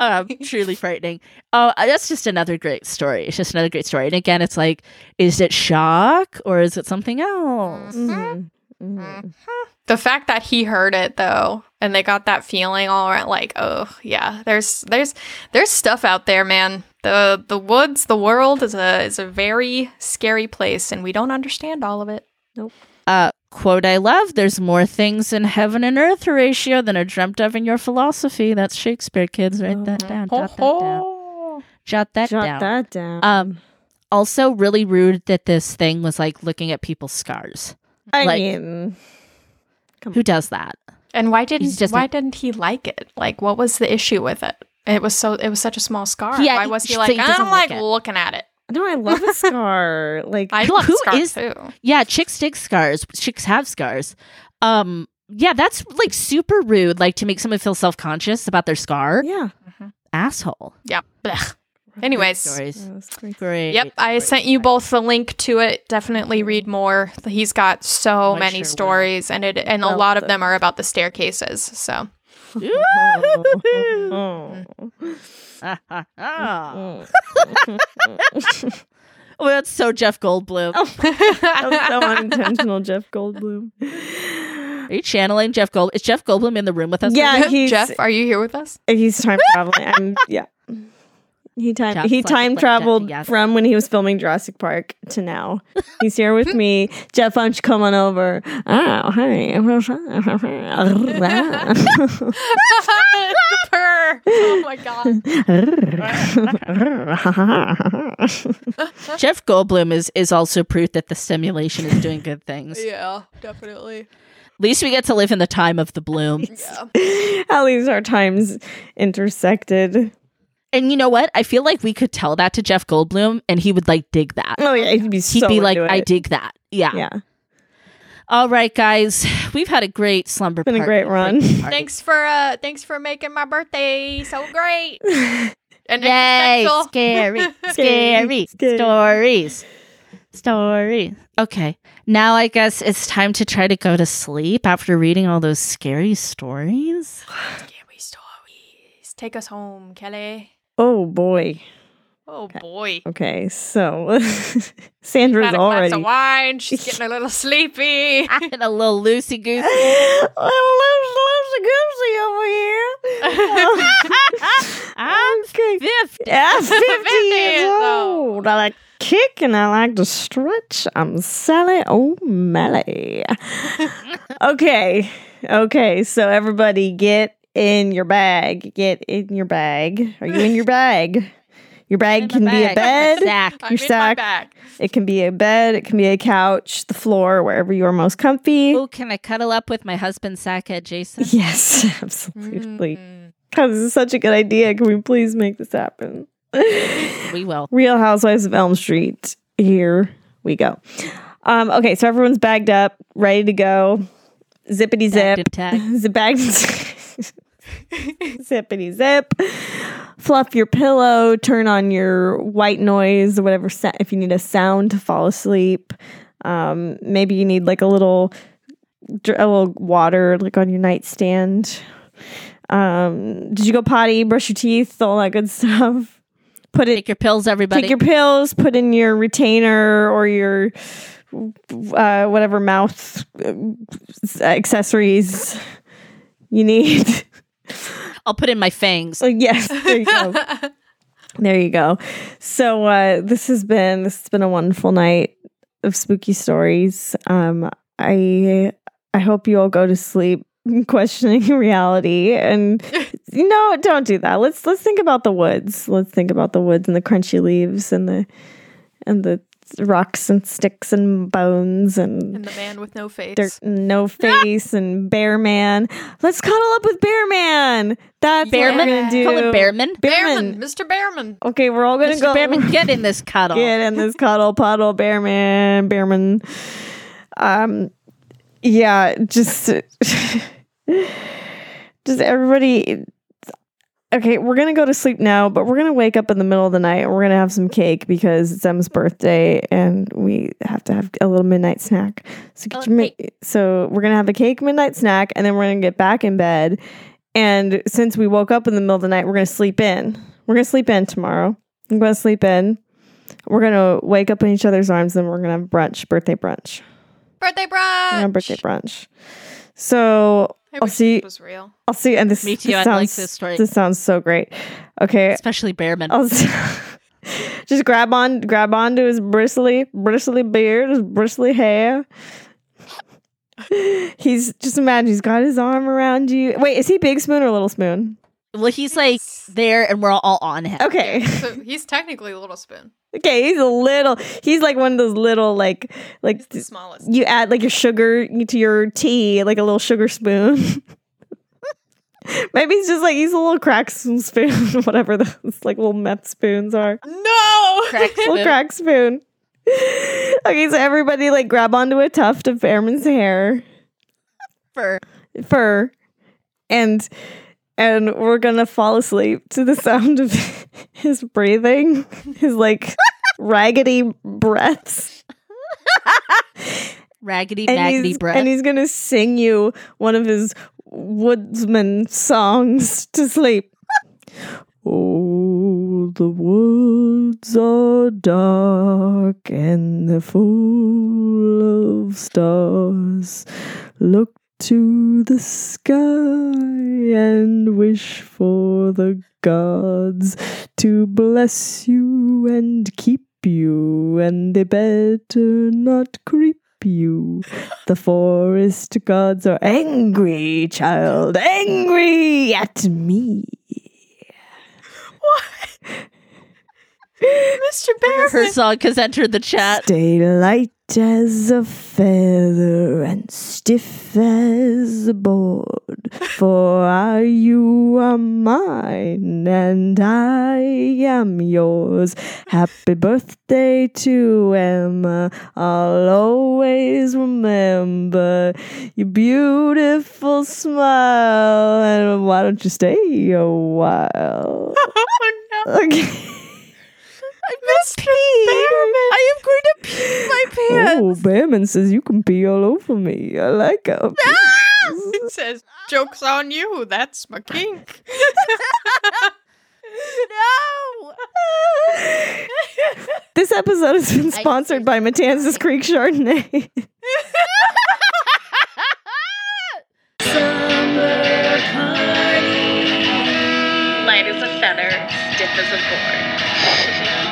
um, truly frightening. Oh, uh, that's just another great story. It's just another great story. And again, it's like, is it shock or is it something else? Mhm. Mhm. The fact that he heard it though, and they got that feeling all around, like, oh yeah, there's there's there's stuff out there, man. The the woods, the world is a is a very scary place, and we don't understand all of it. Nope. Uh, quote I love, there's more things in heaven and earth, Horatio, than are dreamt of in your philosophy. That's Shakespeare, kids. Write that down. Ho, Jot that down. Jot that Jot down. that down. Um, also, really rude that this thing was like looking at people's scars. I like- mean, Who does that? And why didn't just why a- didn't he like it? Like, what was the issue with it? It was so it was such a small scar. Yeah, why was he so like? he I doesn't don't like like it." looking at it. no, I love a scar. [LAUGHS] like, I love who scars is- too. Yeah, chicks dig scars. Chicks have scars. Um, yeah, that's like super rude. Like to make someone feel self conscious about their scar. yeah. Asshole. Yeah. Blech. [LAUGHS] Anyways, Stories. Great. Great. Yep, I sent you both the link to it. Definitely read more. He's got so I many sure will. stories, and it and a lot of them are about the staircases. So Oh. [LAUGHS] Oh. well, that's so Jeff Goldblum. Oh. [LAUGHS] That was so unintentional, Jeff Goldblum. Are you channeling Jeff Gold? Is Jeff Goldblum in the room with us? Yeah, right he's Jeff, are you here with us? he's time traveling. I'm, yeah. He time Jeff's he time like traveled Jeff, yes. from when he was filming Jurassic Park to now. He's here with me. [LAUGHS] Jeff, why don't you come on over? Oh, hey. [LAUGHS] the purr. Oh my god. [LAUGHS] Jeff Goldblum is is also proof that the simulation is doing good things. Yeah, definitely. At least we get to live in the time of the bloom. Yeah. At least our times intersected. And you know what? I feel like we could tell that to Jeff Goldblum, and he would like dig that. Oh yeah, he'd be He'd so be like, into "I dig that." Yeah. Yeah, All right, guys, we've had a great slumber. Been a great run. Thanks for uh thanks for making my birthday so great. [LAUGHS] And Yay! extra. Scary, [LAUGHS] Scary, scary scary. stories, stories. Okay, now I guess it's time to try to go to sleep after reading all those scary stories. Scary stories. Take us home, Kelly. Oh boy. Oh uh, boy. Okay, so [LAUGHS] Sandra's Had a glass of wine. She's [LAUGHS] getting a little sleepy. and a little loosey goosey. little [LAUGHS] loosey goosey over here. Uh, I'm okay. fifty. I'm 50 50 years years old. I like kick and I like to stretch. I'm Sally O'Malley. okay. Okay. So everybody get in your bag. Get in your bag. Are you in your bag? Your bag can my be a [LAUGHS] bed. Sack. I'm Your in my sack. It can be a bed. It can be a couch, the floor, wherever you are most comfy. Oh, can I cuddle up with my husband's sackhead, Jason? Yes, [LAUGHS] absolutely. Mm. God, this is such a good idea. Can we please make this happen? [LAUGHS] We will. Real Housewives of Elm Street. Here we go. Um, okay, so everyone's bagged up, ready to go. Zippity zip. Bagged and tagged. Zip bagged. [LAUGHS] Zippity zip. fluff your pillow, turn on your white noise, or whatever. sa- If you need a sound to fall asleep, um, maybe you need like a little, a little water like on your nightstand. Um, did you go potty, brush your teeth, all that good stuff? Put it Take your pills, everybody. Take your pills, put in your retainer or your uh, whatever mouth uh, accessories you need. [LAUGHS] I'll put in my fangs. Oh, yes, there you go. [LAUGHS] there you go. So uh, this has been this has been a wonderful night of spooky stories. Um, I I hope you all go to sleep [LAUGHS] questioning [LAUGHS] reality and no don't do that let's let's think about the woods let's think about the woods and the crunchy leaves and the and the rocks and sticks and bones and and the man with no face. dirt no [LAUGHS] face and bear man let's cuddle up with bear man that's what we're Bearman? gonna do Call it Bearman. Bearman, Mr. Bearman. okay we're all gonna Mr. go Bearman, get in this cuddle. get in this cuddle puddle bear man bearman um yeah just [LAUGHS] just everybody okay we're gonna go to sleep now but we're gonna wake up in the middle of the night and we're gonna have some cake because it's emma's birthday and we have to have a little midnight snack so get Oh, your mi- so we're gonna have a cake midnight snack and then we're gonna get back in bed and since we woke up in the middle of the night we're gonna sleep in we're gonna sleep in tomorrow i'm gonna sleep in we're gonna wake up in each other's arms, then we're gonna have brunch, birthday brunch. Birthday brunch. birthday brunch. So I I'll wish see- this was real. I'll see. And this, Me too, this I sounds like this story. This sounds so great. Okay, Especially Bearman. I'll s- [LAUGHS] just grab on, grab onto his bristly, bristly beard, his bristly hair. [LAUGHS] He's just imagine he's got his arm around you. Wait, is he Big Spoon or Little Spoon? Well, he's like there and we're all on him. Okay, So [LAUGHS] he's technically a little spoon. okay, he's a little. He's like one of those little, like, like He's the smallest. you add like your sugar to your tea, like a little sugar spoon. [LAUGHS] Maybe he's just like he's a little crack spoon, [LAUGHS] whatever those like little meth spoons are. No! Crack Little crack spoon. okay, so everybody like grab onto a tuft of Bearman's hair, For fur, and and we're gonna fall asleep to the sound of [LAUGHS] his breathing, [LAUGHS] his like raggedy breaths. raggedy, and maggedy he's, breath. and he's gonna sing you one of his woodsman songs to sleep. oh, the woods are dark and they're full of stars. Look to the sky and wish for the gods to bless you and keep you, and they better not creep you. The forest gods are angry, child, angry at me. Mr. Bear. Her song has entered the chat. Stay light as a feather and stiff as a board. For I, you are mine and I am yours. Happy birthday to Emma. I'll always remember your beautiful smile. And why don't you stay a while? [LAUGHS] Oh no. Okay. Mr. Bearman. I am going to pee my pants. Oh, Bearman says you can pee all over me. I like how. Ah! It says, joke's on you. That's my kink. [LAUGHS] no. This episode has been sponsored by Matanzas Creek Chardonnay. [LAUGHS] Light as a feather, stiff as a board. [LAUGHS]